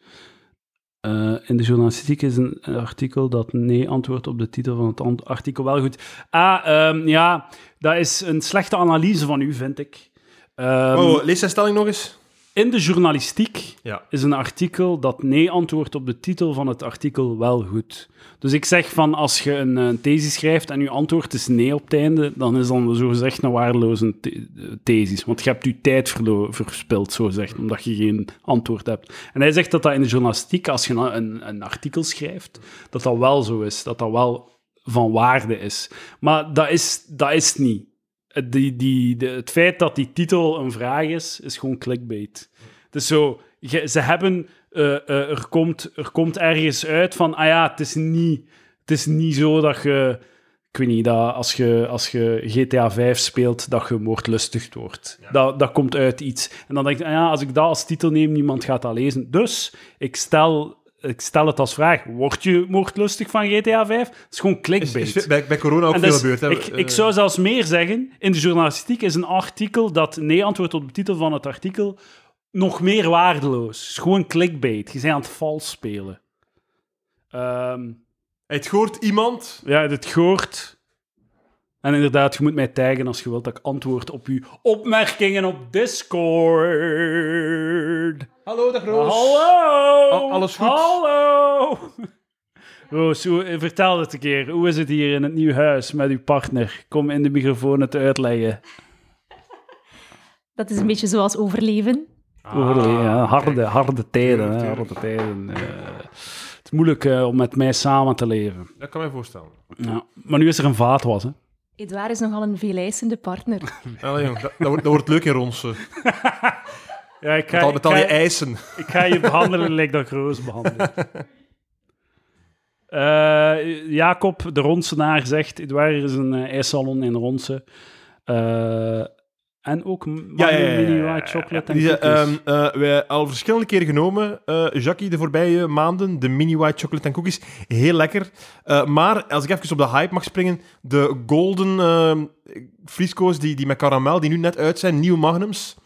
Eh, in de journalistiek is een artikel dat nee antwoord op de titel van het artikel wel goed. Ah, ehm, ja, dat is een slechte analyse van u, vind ik. Ehm,
oh, lees zijn stelling nog eens.
In de journalistiek
Ja.
is een artikel dat nee antwoordt op de titel van het artikel wel goed. Dus ik zeg van, als je een, eh, thesis schrijft en je antwoord is nee op het einde, dan is dan zogezegd een waardeloze the- thesis. Want je hebt je tijd verspild, zogezegd, omdat je geen antwoord hebt. En hij zegt dat dat in de journalistiek, als je een, een, een artikel schrijft, dat dat wel zo is. Dat dat wel van waarde is. Maar dat is, dat is niet. Het- Die, die, de- het feit dat die titel een vraag is, is gewoon clickbait. Het is zo, je- ze hebben, eh, eh, er, komt, er komt ergens uit van, ah ja, het is niet, het is niet zo dat je, ik weet niet, dat als je, als je GTA 5 speelt, dat je moordlustig wordt. Dat, dat komt uit iets. En dan denk je, ah ja, als ik dat als titel neem, niemand gaat dat lezen. Dus, ik stel, ik stel het als vraag, word je moordlustig van GTA 5? Het is gewoon clickbait.
is bij, bij corona ook
En
veel
dus,
gebeurd. Hè?
ik, ik
Eh,
zou zelfs meer zeggen, in de journalistiek is een artikel dat nee antwoordt op de titel van het artikel nog meer waardeloos. Het is gewoon clickbait. Je bent aan het vals spelen. Ehm,
Het hoort iemand...
ja, dit hoort. En inderdaad, je moet mij taggen als je wilt dat ik antwoord op uw opmerkingen op Discord.
Hallo, dag Roos.
Hallo!
Al- alles goed?
Hallo! <laughs> Roos, hoe, vertel het een keer. Hoe is het hier in het nieuw huis met uw partner? Kom in de microfoon het uitleggen.
Dat is een beetje zoals overleven.
Over- ja, harde, harde tijden.
Tuurlijk,
hè,
tuurlijk.
harde tijden. eh. het is moeilijk eh, om met mij samen te leven.
Dat kan mij voorstellen.
Ja. Maar nu is er een vaatwas, hè.
Edouard is nogal een veeleisende partner. <laughs>
Jong, dat, dat, wordt, dat wordt leuk in Ronsen. <laughs>
Ja, ik
Met
ga,
al, met al
ik
je
ga-
eisen.
Ik ga je behandelen <laughs> lijkt dat ik Roos behandel. Eh, Jacob, de Ronsenaar, zegt... Edouard is een eh, ijssalon in Ronsen. Eh, en ook Mini White Chocolate en
Die,
cookies.
eh, wij al verschillende keren genomen, eh Jackie, de voorbije maanden, de mini white chocolate en cookies. Heel lekker. Eh, maar als ik even op de hype mag springen, de golden ehm frisco's die, die met karamel, die nu net uit zijn, nieuwe magnums.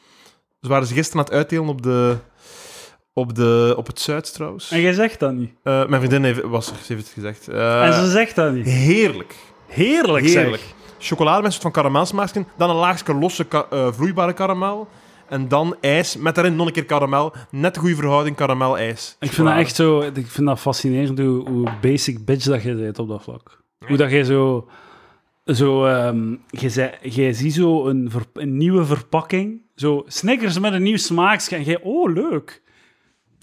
Ze waren ze gisteren aan het uitdelen op, de, op, de, op het Zuid trouwens.
En jij zegt dat niet.
Eh, mijn vriendin heeft, was er, ze heeft het gezegd.
En ze zegt dat niet.
Heerlijk.
Heerlijk,
Heerlijk.
zeg.
Chocolade met een soort van karamelsmaakje, dan een laagje losse ka- eh, vloeibare karamel. En dan ijs, met daarin nog een keer karamel. Net de goede verhouding karamel-ijs.
Ik vind dat echt zo... Ik vind dat fascinerend hoe, hoe basic bitch dat je bent op dat vlak. Hoe dat jij zo... Zo, je zei- jij ziet zo een, ver- een nieuwe verpakking. Zo Snickers met een nieuw smaakje. En jij, oh, leuk.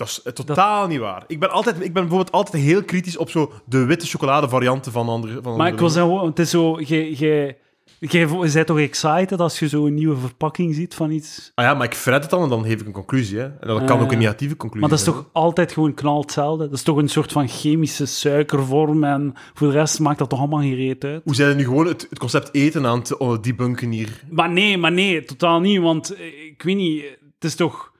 Dat is eh, totaal niet waar. Ik ben, altijd, ik ben bijvoorbeeld altijd heel kritisch op zo de witte chocoladevarianten van andere. Van
Maar
andere
ik wil zeggen, het is zo... Jij, jij, jij bent toch excited als je zo een nieuwe verpakking ziet van iets?
Ah ja, maar ik fret het dan en dan geef ik een conclusie. Hè. En dat kan
Ah,
ook een
ja.
negatieve conclusie
Maar dat is toch altijd gewoon knal hetzelfde? Dat is toch een soort van chemische suikervorm en voor de rest maakt dat toch allemaal geen reet uit?
Hoe zijn er nu gewoon het, het concept eten aan het oh, debunken hier?
Maar nee, maar nee, totaal niet. Want eh, ik weet niet, het is toch.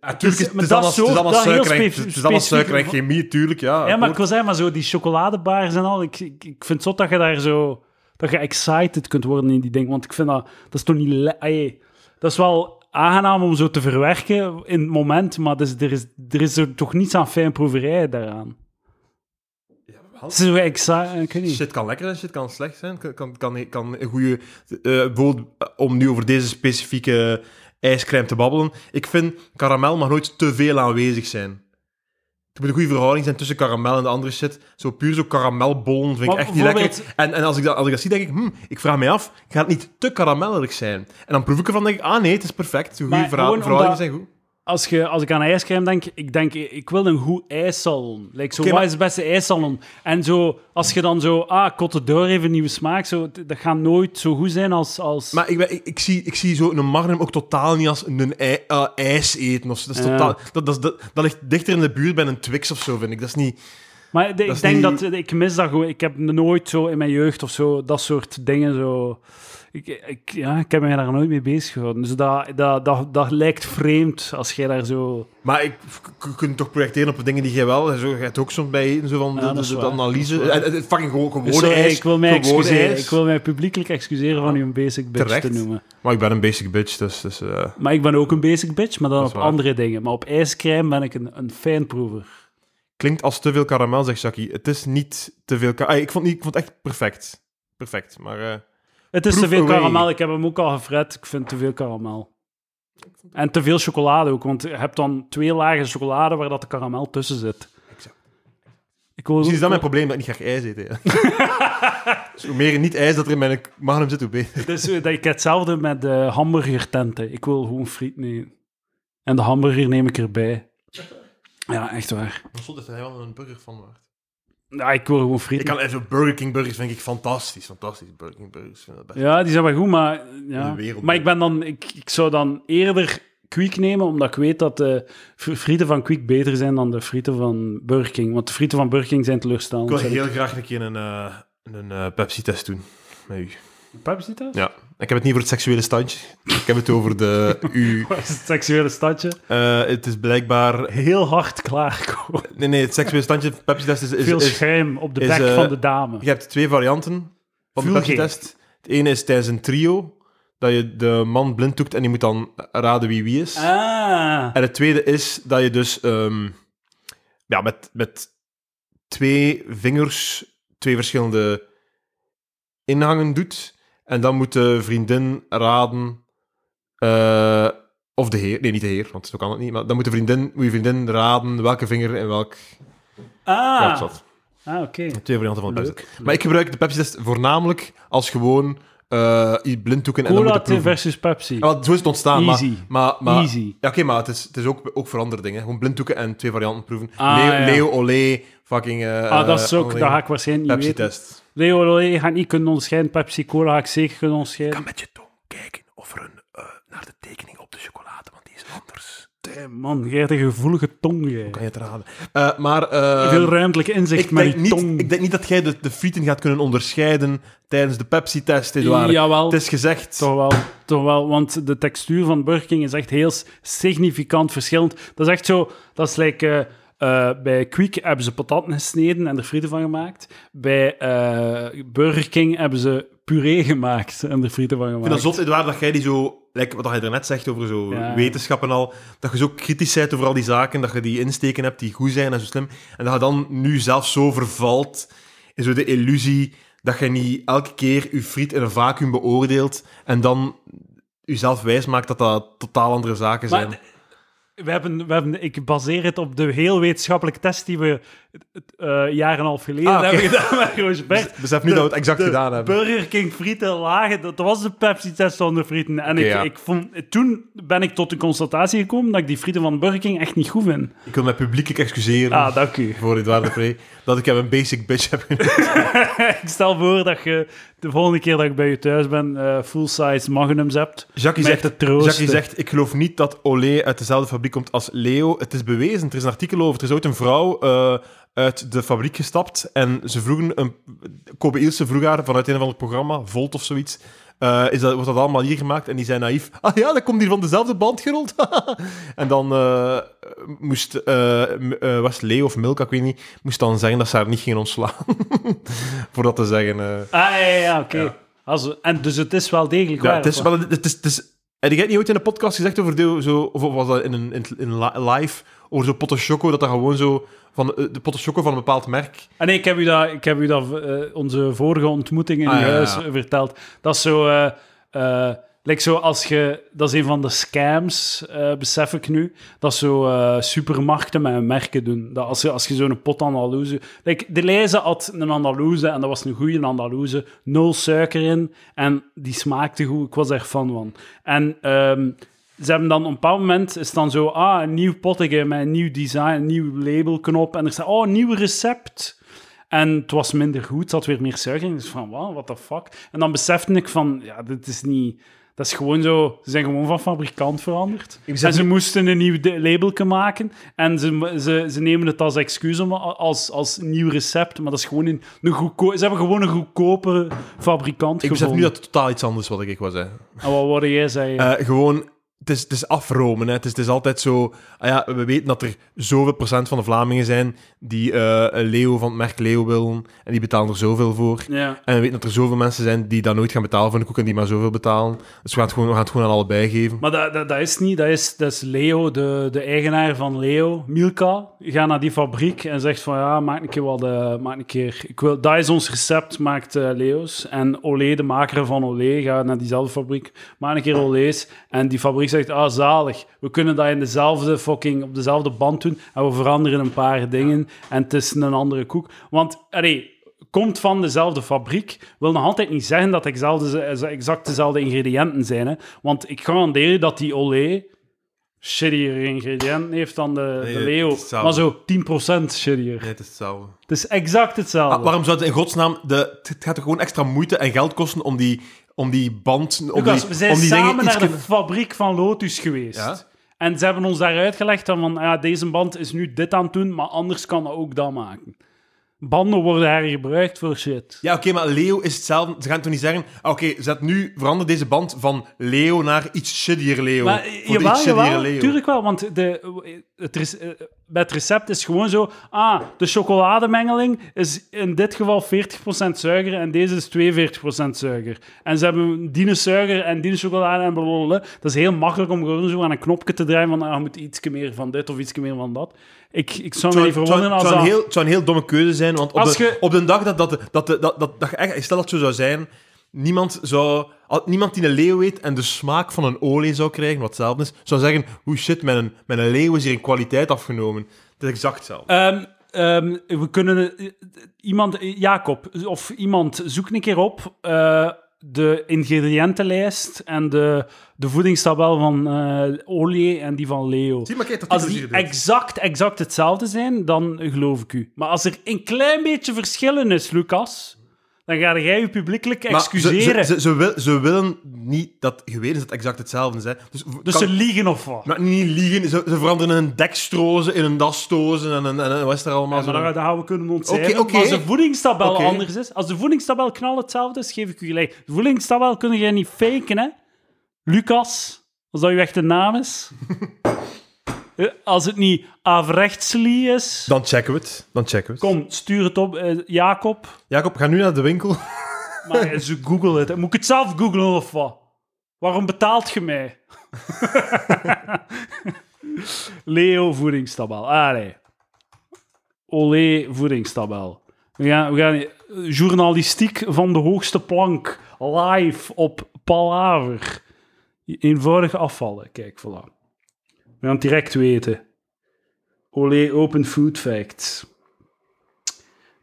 Natuurlijk, het is allemaal, het is suiker en- het is allemaal suiker en chemie, tuurlijk, ja.
Ja, maar ik wil zeggen, maar zo die chocoladebars en al, ik, ik, ik vind het zot dat je daar zo... Dat je excited kunt worden in die dingen, want ik vind dat... Dat is toch niet... Allee, dat is wel aangenaam om zo te verwerken in het moment, maar dus, er, is, er is er toch niets aan fijnproeverij daaraan. Het is zo niet.
Shit kan lekker zijn, shit kan slecht zijn. Kan, kan, kan, kan een goede... bijvoorbeeld, eh, om nu over deze specifieke ijscrème te babbelen. Ik vind, karamel mag nooit te veel aanwezig zijn. Er moet een goede verhouding zijn tussen karamel en de andere shit. Zo puur zo karamelbollen vind ik echt niet lekker. En, en als, ik dat, als ik dat zie, denk ik, hm, ik vraag mij af, gaat het niet te karamellerig zijn? En dan proef ik ervan, denk ik, ah nee, het is perfect. De goede verhoudingen
omdat-
zijn goed.
Als, je, als ik aan ijscrème denk, ik denk, ik wil een goed ijssalon. Like, zo, wat
maar-
is het beste ijssalon? En zo, als je dan zo, ah, d'Or heeft een nieuwe smaak, zo, dat gaat nooit zo goed zijn als... als...
Maar ik, ben- ik, ik, zie, ik zie zo een magnum ook totaal niet als een ij, eh, ijs eten. Of zo. Dat, is
Ja.
totaal, dat, dat, dat, dat ligt dichter in de buurt bij een Twix of zo, vind ik. Dat is niet...
Maar de- ik denk
niet-
dat ik mis dat gewoon. Ik heb nooit zo in mijn jeugd of zo dat soort dingen zo. Ik, ik, ja, ik heb me daar nooit mee bezig gehouden. Dus dat, dat, dat, dat lijkt vreemd als jij daar zo.
Maar ik je kunt toch projecteren op dingen die jij wel... Zo, je hebt ook soms bij eten, zo van
Ja,
de, de,
is
analyse.
Is.
En, en, en fucking gewoon, gewone ijs.
ik wil mij excuseren. Ik wil mij publiekelijk excuseren van u een basic bitch
Terecht.
te noemen.
Maar ik ben een basic bitch, dus... dus eh,
Maar ik ben ook een basic bitch, maar dan op
is waar.
andere dingen. Maar op ijscrème ben ik een, een fijnproever.
klinkt als te veel karamel, zegt Jackie. Het is niet te veel... ka- Ah, ik, vond, niet- ik vond het echt perfect. Perfect, maar... eh,
Het is
Proof
te veel
away.
karamel. Ik heb hem ook al gefret. Ik vind te veel karamel. En te veel chocolade ook, want je hebt dan twee lagen chocolade waar dat de karamel tussen zit.
Exact.
Ik wil,
Misschien is dat mijn probleem, dat ik niet graag ijs eet. <laughs> dus hoe meer niet ijs dat er in mijn magnum zit, hoe beter.
Dus eh, dat ik hetzelfde met de hamburgertenten. Ik wil gewoon friet nemen. En de hamburger neem ik erbij. Ja, echt waar.
Maar zot is hij wel een burger van waard.
Ja, ik wil gewoon friet.
Ik kan even Burger King burgers vind ik fantastisch. Fantastisch. Burger King burgers vind ik dat best.
Ja, die zijn wel goed, maar... Ja. Maar ik ben dan... Ik, ik zou dan eerder Quick nemen, omdat ik weet dat de fr- frieten van Quick beter zijn dan de frieten van Burger King. Want de frieten van Burger King zijn teleurstellend.
Ik wil heel graag een keer een, eh, een eh, Pepsi-test doen. Met u.
Pepsi thuis?
Ja. Ik heb het niet voor het seksuele standje. Ik heb het over de... <laughs> U,
Wat is het seksuele stadje?
Eh, het is blijkbaar...
Heel hard klaarkomen.
Nee, nee, het seksuele standje Pepsi-test is... is,
Veel schuim op de bek
eh,
van de dame.
je hebt twee varianten van de. Pepsi-test. Het ene is tijdens een trio, dat je de man blind doet en die moet dan raden wie wie is.
Ah.
En het tweede is dat je dus ehm, ja, met, met twee vingers twee verschillende inhangen doet. En dan moet de vriendin raden. eh, of de heer. Nee, niet de heer, want zo kan het niet. Maar dan moet, de vriendin, moet je vriendin raden welke vinger in welk
Ah.
zat.
Ah, oké.
Twee varianten van de Pepsi.
Leuk.
Maar ik gebruik de Pepsi-test voornamelijk als gewoon eh je blinddoeken en dan moeten proeven.
versus Pepsi.
Ja, zo is het ontstaan.
Easy.
Maar, maar,
Easy.
Ja, oké, maar het is, het is ook, ook voor andere dingen. Gewoon blinddoeken en twee varianten proeven.
Ah,
Leo,
ja.
Leo Olé, fucking... eh,
ah, dat is ook... Dat ga ik waarschijnlijk niet weten.
Pepsi-test.
Leo Olé gaat niet kunnen onderscheiden. Pepsi Cola ga ik zeker kunnen onderscheiden.
met je tong kijken of er een, eh, naar de tekening op de chocolade, want die is anders.
Damn, man, jij hebt een gevoelige tong, jij.
Kan je het raden. Eh, maar... eh,
Veel ruimtelijk inzicht
ik
met
denk,
die
niet, ik denk niet dat jij de, de frieten gaat kunnen onderscheiden tijdens de Pepsi-test, Edouard.
Jawel,
Het is gezegd...
toch wel, toch wel. Want de textuur van Burger King is echt heel significant verschillend. Dat is echt zo... Dat is like... eh, bij Quick hebben ze patatten gesneden en er frieten van gemaakt. Bij eh, Burger King hebben ze puree gemaakt en er frieten van
Ik
gemaakt.
vind dat zot, Edouard, dat jij die zo... Like wat je er net zegt over zo
Ja.
wetenschap en al, dat je zo kritisch bent over al die zaken, dat je die insteken hebt die goed zijn en zo slim, en dat je dan nu zelf zo vervalt in zo de illusie dat je niet elke keer je friet in een vacuüm beoordeelt en dan jezelf wijsmaakt dat dat totaal andere zaken zijn.
Maar we hebben, we hebben, ik baseer het op de heel wetenschappelijke test die we eh jaar en een half geleden
Ah,
hebben gedaan met Roosbert.
Besef nu dat we het exact
de
gedaan hebben.
Burger King frieten lagen, dat was de Pepsi-test zonder frieten. En ik,
ja.
ik vond, toen ben ik tot de constatatie gekomen dat ik die frieten van Burger King echt niet goed vind.
Ik wil me publiekelijk excuseren
Ah, dank u.
voor Edouard de dat ik hem een basic bitch heb genoemd. <laughs>
ik stel voor dat je de volgende keer dat ik bij je thuis ben eh, full-size magnums hebt.
Jackie
Mij
zegt. Jackie zegt, ik geloof niet dat Olé uit dezelfde fabriek komt als Leo. Het is bewezen, er is een artikel over. Er is ooit een vrouw eh, uit de fabriek gestapt en ze vroegen, een, Kobe Ilse vroeg haar vanuit een of ander programma, Volt of zoiets, eh, is dat, wordt dat allemaal hier gemaakt. En die zijn naïef. Ah ja, dat komt hier van dezelfde band gerold. <laughs> en dan eh, moest, was Leo of Milka, ik weet niet, moest dan zeggen dat ze haar niet gingen ontslaan. <laughs> Voor dat te zeggen.
Ah, ja, ja, oké.
Ja.
Als- En dus het is wel degelijk
Ja,
waar.
het is wel... Het is, het is, heb jij het niet ooit in de podcast gezegd over de, zo, of was dat in een in, in li- live, over zo'n potten choco, dat dat gewoon zo, van eh, de potten choco van een bepaald merk.
Ah, nee, ik heb u dat, ik heb u dat eh, onze vorige ontmoeting in
Ah,
uw
ja, ja,
huis
ja.
verteld. Dat is zo... eh eh, like zo als je... Dat is een van de scams, eh, besef ik nu. Dat zo eh, supermarkten met merken doen. Dat als je, als je zo'n pot Andalouse... Like, de Leize had een Andalouse en dat was een goede Andalouse. Nul suiker in en die smaakte goed. Ik was er fan van. En... ehm, ze hebben dan op een bepaald moment is dan zo, ah, een nieuw potje met een nieuw design, een nieuw labelknop. En er staat, oh, een nieuw recept. En het was minder goed, het had weer meer suiker. Dus van, wat, what the fuck? En dan besefte ik van, ja, dit is niet... Dat is gewoon zo... Ze zijn gewoon van fabrikant veranderd.
Ik besef
En ze moesten een nieuw labelke maken. En ze, ze, ze nemen het als excuus om, als, als nieuw recept. Maar dat is gewoon een, een goedko- Ze hebben gewoon een goedkopere fabrikant
Ik besef
gevonden.
nu dat het totaal iets anders wat ik wou zeggen.
En wat wilde jij zeggen?
Eh, gewoon, het is, het is afromen. Hè. Het, is, het is altijd zo... Ah ja, we weten dat er zoveel procent van de Vlamingen zijn die eh, een Leo van het merk Leo willen. En die betalen er zoveel voor.
ja.
En we weten dat er zoveel mensen zijn die dat nooit gaan betalen voor een koek en die maar zoveel betalen. Dus we gaan het gewoon, we gaan het gewoon aan allebei geven.
Maar dat, dat, dat is niet. Dat is, dat is Leo, de, de eigenaar van Leo, Milka. Gaat naar die fabriek en zegt van ja, maak een keer wat. de maak een keer, ik wil, dat is ons recept, maakt eh, Leo's. En Olé, de maker van Olé, gaat naar diezelfde fabriek, maak een keer Olé's. En die fabriek zegt, ah zalig, we kunnen dat in dezelfde fucking, op dezelfde band doen. En we veranderen een paar dingen en het is een andere koek. Want, allee, komt van dezelfde fabriek, wil nog altijd niet zeggen dat het exact, dezelfde ingrediënten zijn. Hè? Want ik garandeer je dat die Olé shittier ingrediënten heeft dan de,
Nee,
de Leo. Maar zo 10% shittier.
Nee, het is hetzelfde.
Het is exact hetzelfde.
Ah, waarom zou het in godsnaam... De, het gaat er gewoon extra moeite en geld kosten om die, om die band... Om
Lucas,
die,
we zijn
om die
samen naar de fabriek van Lotus geweest.
Ja?
En ze hebben ons daar uitgelegd van, ja, deze band is nu dit aan het doen, maar anders kan dat ook dat maken. Banden worden hergebruikt voor shit.
Ja, oké, maar Leo is hetzelfde. Ze gaan toch niet zeggen... ah, Oké, zet nu... Verander deze band van Leo naar iets shittier Leo.
Maar jawel,
iets
jawel,
Leo.
tuurlijk wel, want de, het, eh, het recept is gewoon zo, ah, de chocolademengeling is in dit geval 40% suiker en deze is 42% suiker. En ze hebben die suiker en die chocolade en blablabla. Dat is heel makkelijk om gewoon zo aan een knopje te draaien van, ah, je moet iets meer van dit of iets meer van dat. Ik, ik zou me niet verwonderen als dat...
heel, het zou een heel domme keuze zijn, want op
Als
de, op de dag dat, dat, dat, dat, dat, dat, echt, stel dat het zo zou zijn, niemand, zou, niemand die een leeuw eet en de smaak van een olie zou krijgen, wat hetzelfde is, zou zeggen, hoe shit, met een, met een leeuw is hier in kwaliteit afgenomen. Het is exact hetzelfde.
Ehm, ehm, we kunnen eh, iemand, eh, Jacob, of iemand, zoek een keer op eh, de ingrediëntenlijst en de, de voedingstabel van eh olie en die van Leo.
Zie maar, kijk, dat
Als die exact, exact hetzelfde zijn, dan geloof ik u. Maar als er een klein beetje verschillen is, Lucas, dan ga jij je publiekelijk
Maar ze,
excuseren.
ze, ze, ze, wil- ze willen niet dat geweten is dat het exact hetzelfde is. Hè. Dus,
dus
kan-
ze liegen of wat?
maar niet liegen, ze, ze veranderen een dextrose in een dastroze en, een, en, een- wat is er allemaal
Ja, maar
zo?
dat, gaan we kunnen ontcijferen. Als de voedingstabel anders is, als de voedingstabel knal hetzelfde is, geef ik u gelijk. De voedingstabel kun je niet faken, hè? Lucas, als dat uw echte naam is. <laughs> Eh, als het niet Avrechtsli is,
Dan checken we het. Dan checken we het.
kom, stuur het op. eh, Jacob,
Jacob, ga nu naar de winkel. <laughs>
maar ze google het. Moet ik het zelf googlen of wat? Waarom betaalt je mij? <laughs> Leo voedingstabel. Allee. Olé voedingstabel. We gaan, we gaan eh, journalistiek van de hoogste plank live op Palaver. Eenvoudig afvallen. Kijk, voilà. We gaan het direct weten. Olé Open Food Facts.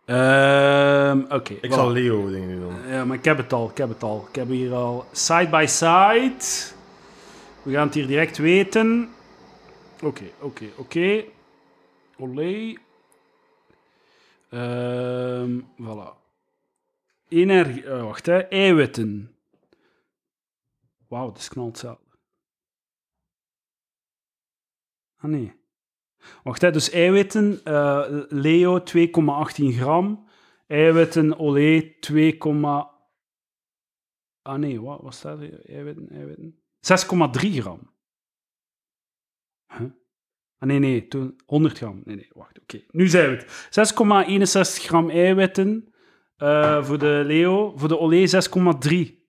Ehm, Oké.
Ik zal Leo dingen nu doen.
Ja, maar ik heb het al, ik heb het al. Ik heb hier al side by side. We gaan het hier direct weten. Oké, oké, oké. Olé. Ehm voilà. Energie... eh, wacht, hè. Eiwitten. Wauw, dat is knalt hetzelfde. Ah, nee. Wacht, hè. Dus eiwitten, eh, Leo 2,18 gram. Eiwitten, olé 2,8 Ah nee, wat, wat staat er? Eiwitten, eiwitten. 6,3 gram. Huh? Ah nee, nee, toen 100 gram. Nee, nee, wacht, oké. Nu zijn we het. 6,61 gram eiwitten eh, voor de Leo. Voor de Olé 6,3.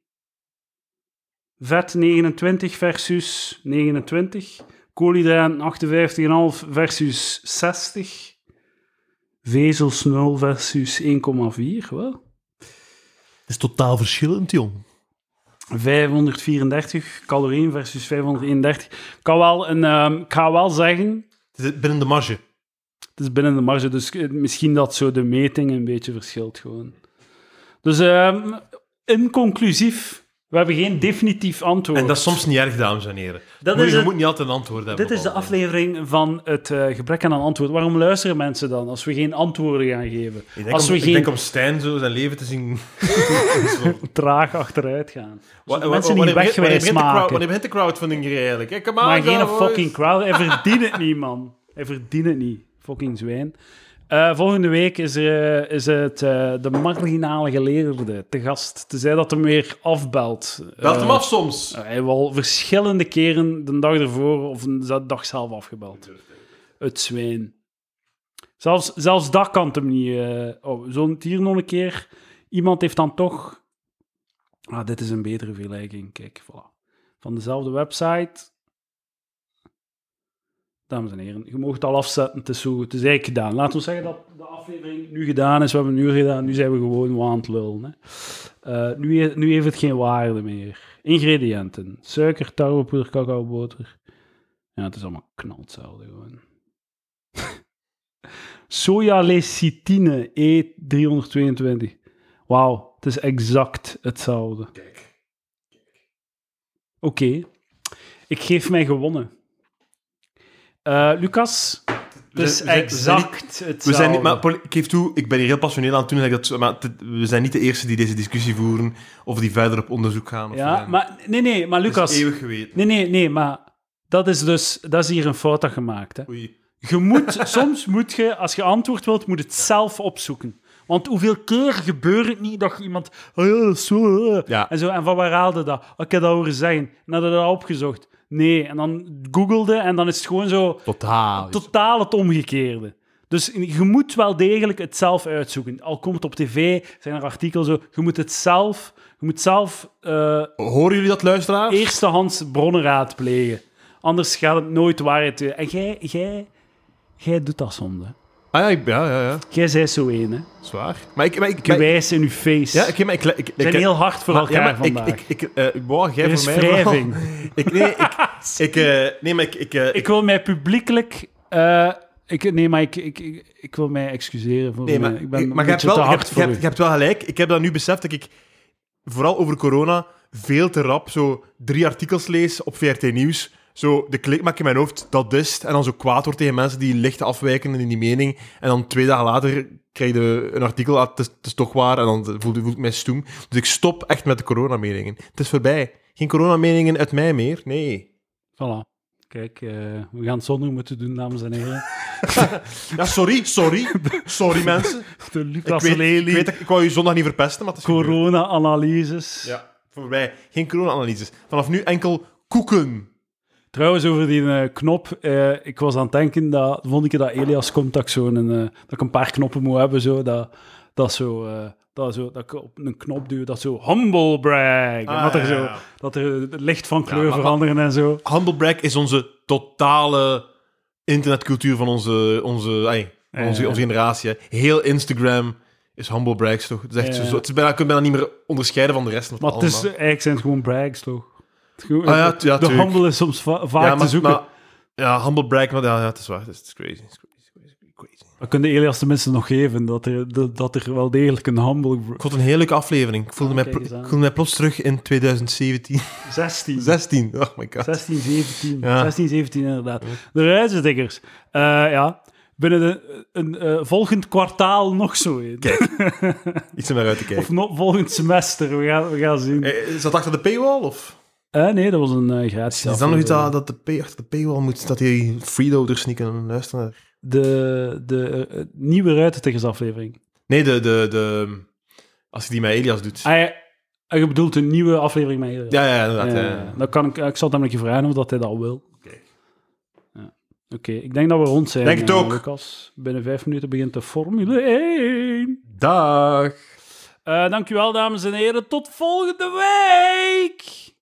Vet 29 versus 29. Koolhydraten 58,5 versus 60. Vezels 0 versus 1,4. Wel.
Het is totaal verschillend, jong.
534 calorieën versus 531. Ik kan wel, een, ik ga wel zeggen,
Het is binnen de marge.
het is binnen de marge, dus eh, misschien dat zo de meting een beetje verschilt gewoon. Dus ehm inconclusief, we hebben geen definitief antwoord.
En dat is soms niet erg, dames en heren.
Dat
Moet-
is
je
het-
moet niet altijd een antwoord hebben.
Dit is de aflevering van het eh, gebrek aan een antwoord. Waarom luisteren mensen dan als we geen antwoorden gaan geven?
Ik denk,
Als
om,
we
ik
geen
denk om Stijn zo zijn leven te zien. <laughs>
Traag achteruit gaan.
Wa-
Zodat
wa-
mensen niet wegwijs
begint de crowd-
maken.
Wanneer begint de crowdfunding hier eigenlijk? Hey,
Maar geen
boys.
fucking crowd. Hij verdient het niet, man. Hij verdient het niet. Fucking zwijn. Eh, volgende week is, er, is het eh, de marginale geleerde te gast. Tenzij dat hem weer afbelt.
Belt hem
Eh,
af soms.
hij heeft al verschillende keren de dag ervoor of de dag zelf afgebeld. Het zwijn. Zelfs, zelfs dat kan hem niet. eh oh, zo het hier nog een keer. Iemand heeft dan toch. Ah, dit is een betere vergelijking. Kijk, voilà. Van dezelfde website. Dames en heren, je mag het al afzetten. Het is, zo, het is eigenlijk gedaan. Laten we zeggen dat de aflevering nu gedaan is. We hebben een uur gedaan. Nu zijn we gewoon aan het lullen. Hè. Eh, nu, he- nu heeft het geen waarde meer. Ingrediënten: suiker, tarwepoeder, cacaoboter. Ja, het is allemaal knal hetzelfde gewoon. <laughs> Sojalecithine E322. Wauw, het is exact hetzelfde.
Kijk.
Oké, ik geef mij gewonnen. Eh, Lucas, het is
zijn- we zijn- we zijn
exact hetzelfde.
We zijn niet, maar ik geef toe, ik ben hier heel passioneel aan het doen. ik Dat, maar het- we zijn niet de eerste die deze discussie voeren of die verder op onderzoek gaan. Of
Ja,
zijn-
maar nee, nee, maar
het is
Lucas.
eeuwig geweten.
Nee, nee, nee, maar dat is dus dat is hier een fout dat gemaakt. Hè.
Oei.
Je moet, <laughs> soms moet je, als je antwoord wilt, moet het zelf opzoeken. Want hoeveel keer gebeurt het niet dat je iemand... Oh ja, dat is zo... eh."
Ja.
En, zo, en van waar haalde dat? Oh, ik heb dat horen zeggen. En je dat opgezocht? Nee. En dan googelde en dan is het gewoon zo
Totaal.
totaal het omgekeerde. Dus je moet wel degelijk het zelf uitzoeken. Al komt het op tv, zijn er artikelen zo. Je moet het zelf... Je moet zelf eh,
Horen jullie dat, luisteraars?
eerstehands bronnen raadplegen. Anders gaat het nooit waarheid... En jij, jij, jij doet dat soms, hè.
Ah ja, ik- ja, ja, ja.
Jij zei zo één, hè.
Zwaar. Maar ik... Maar ik maar-
Gewijs in uw face.
ja, ik, maar ik, ik, ik,
We zijn heel hard voor elkaar
ja,
vandaag.
Ik, ik, ik, eh, wow, jij
er
voor mij
wrijving. <laughs>
Ik, nee, ik, <laughs> ik, eh, nee, maar ik... Ik, eh,
Ik wil mij publiekelijk... eh, ik, nee, maar ik, ik, ik, wil mij excuseren voor
Nee, maar,
mij. Ik ben
maar je, hebt wel,
te
je,
hard
hebt, je,
voor
hebt,
u.
je hebt wel gelijk. Ik heb dat nu beseft dat ik vooral over corona veel te rap zo drie artikels lees op VRT Nieuws. Zo de klik maak in mijn hoofd, dat is het. En dan zo kwaad wordt tegen mensen die licht afwijken in die mening. En dan twee dagen later krijg je een artikel, ah, het, is, het is toch waar. En dan voel, voel ik mij stoem. Dus ik stop echt met de coronameningen. Het is voorbij. Geen coronameningen uit mij meer. Nee.
Voilà. Kijk, eh, we gaan het zonder moeten doen, dames en heren. <laughs>
Ja, sorry, sorry. Sorry, <laughs> mensen.
De
Ik
Lucas
weet, ik,
Lely,
weet dat ik wou je zondag niet verpesten, maar het is gebeurd.
corona-analyses.
Ja, voorbij. Geen corona-analyses. Vanaf nu enkel koeken.
Trouwens, over die eh, knop. eh, ik was aan het denken dat volgende keer dat Elias komt, dat ik, zo een, eh, dat ik een paar knoppen moet hebben. Zo, dat, dat, zo, dat, zo, dat ik op een knop duw, dat zo humble brag. en
Ah,
dat, er
ja,
zo, dat er het licht van kleur veranderen en zo.
Humble brag is onze totale internetcultuur van onze, onze, van onze, onze generatie. hè. Heel Instagram is humble brags, toch? Het is echt
Ja.
zo, het is bijna, je kunt bijna niet meer onderscheiden van de rest. van
Maar het is, eigenlijk zijn het gewoon brags, toch? Gewoon-
Ah, ja,
de
tuurlijk.
handel is soms va- vaak
ja,
te zoeken.
maar- ja, humble brag, maar ja, ja, het is waar. Het is, het is crazy. Het is crazy, crazy, crazy.
Dat kunnen Elias tenminste nog geven, dat er, dat, dat er wel degelijk een humble...
Ik vond een hele leuke aflevering. Ik voelde,
Ah,
mij,
kijk
ik voelde mij plots terug in 2017.
16.
16. Oh my god.
16, 17.
Ja.
16, 17 inderdaad. De ruizendikkers. Eh ja, binnen de, een eh, volgend kwartaal nog zo in. <laughs>
Iets om naar uit te kijken.
Of nog volgend semester, we gaan, we gaan zien.
Eh, Is dat achter de paywall? Of?
Eh, nee, dat was een eh, gratis
Is dan nog iets
aflevering.
dat, dat de pay, achter de paywall moet, dat die freeloaders niet kunnen luisteren? naar-
De, de eh, nieuwe ruitentiggersaflevering.
Nee, de, de, de, als je die met Elias doet.
Ah, ja. En je bedoelt een nieuwe aflevering met Hilary?
Ja, ja, inderdaad.
Ja. Dan kan ik, ik zal het hem keer vragen of dat hij dat wil. Oké. Ja. Oké, ik denk dat we rond zijn.
Denk het
eh,
ook.
Lucas. Binnen vijf minuten begint de Formule 1.
Dag.
Eh dankjewel, dames en heren. Tot volgende week!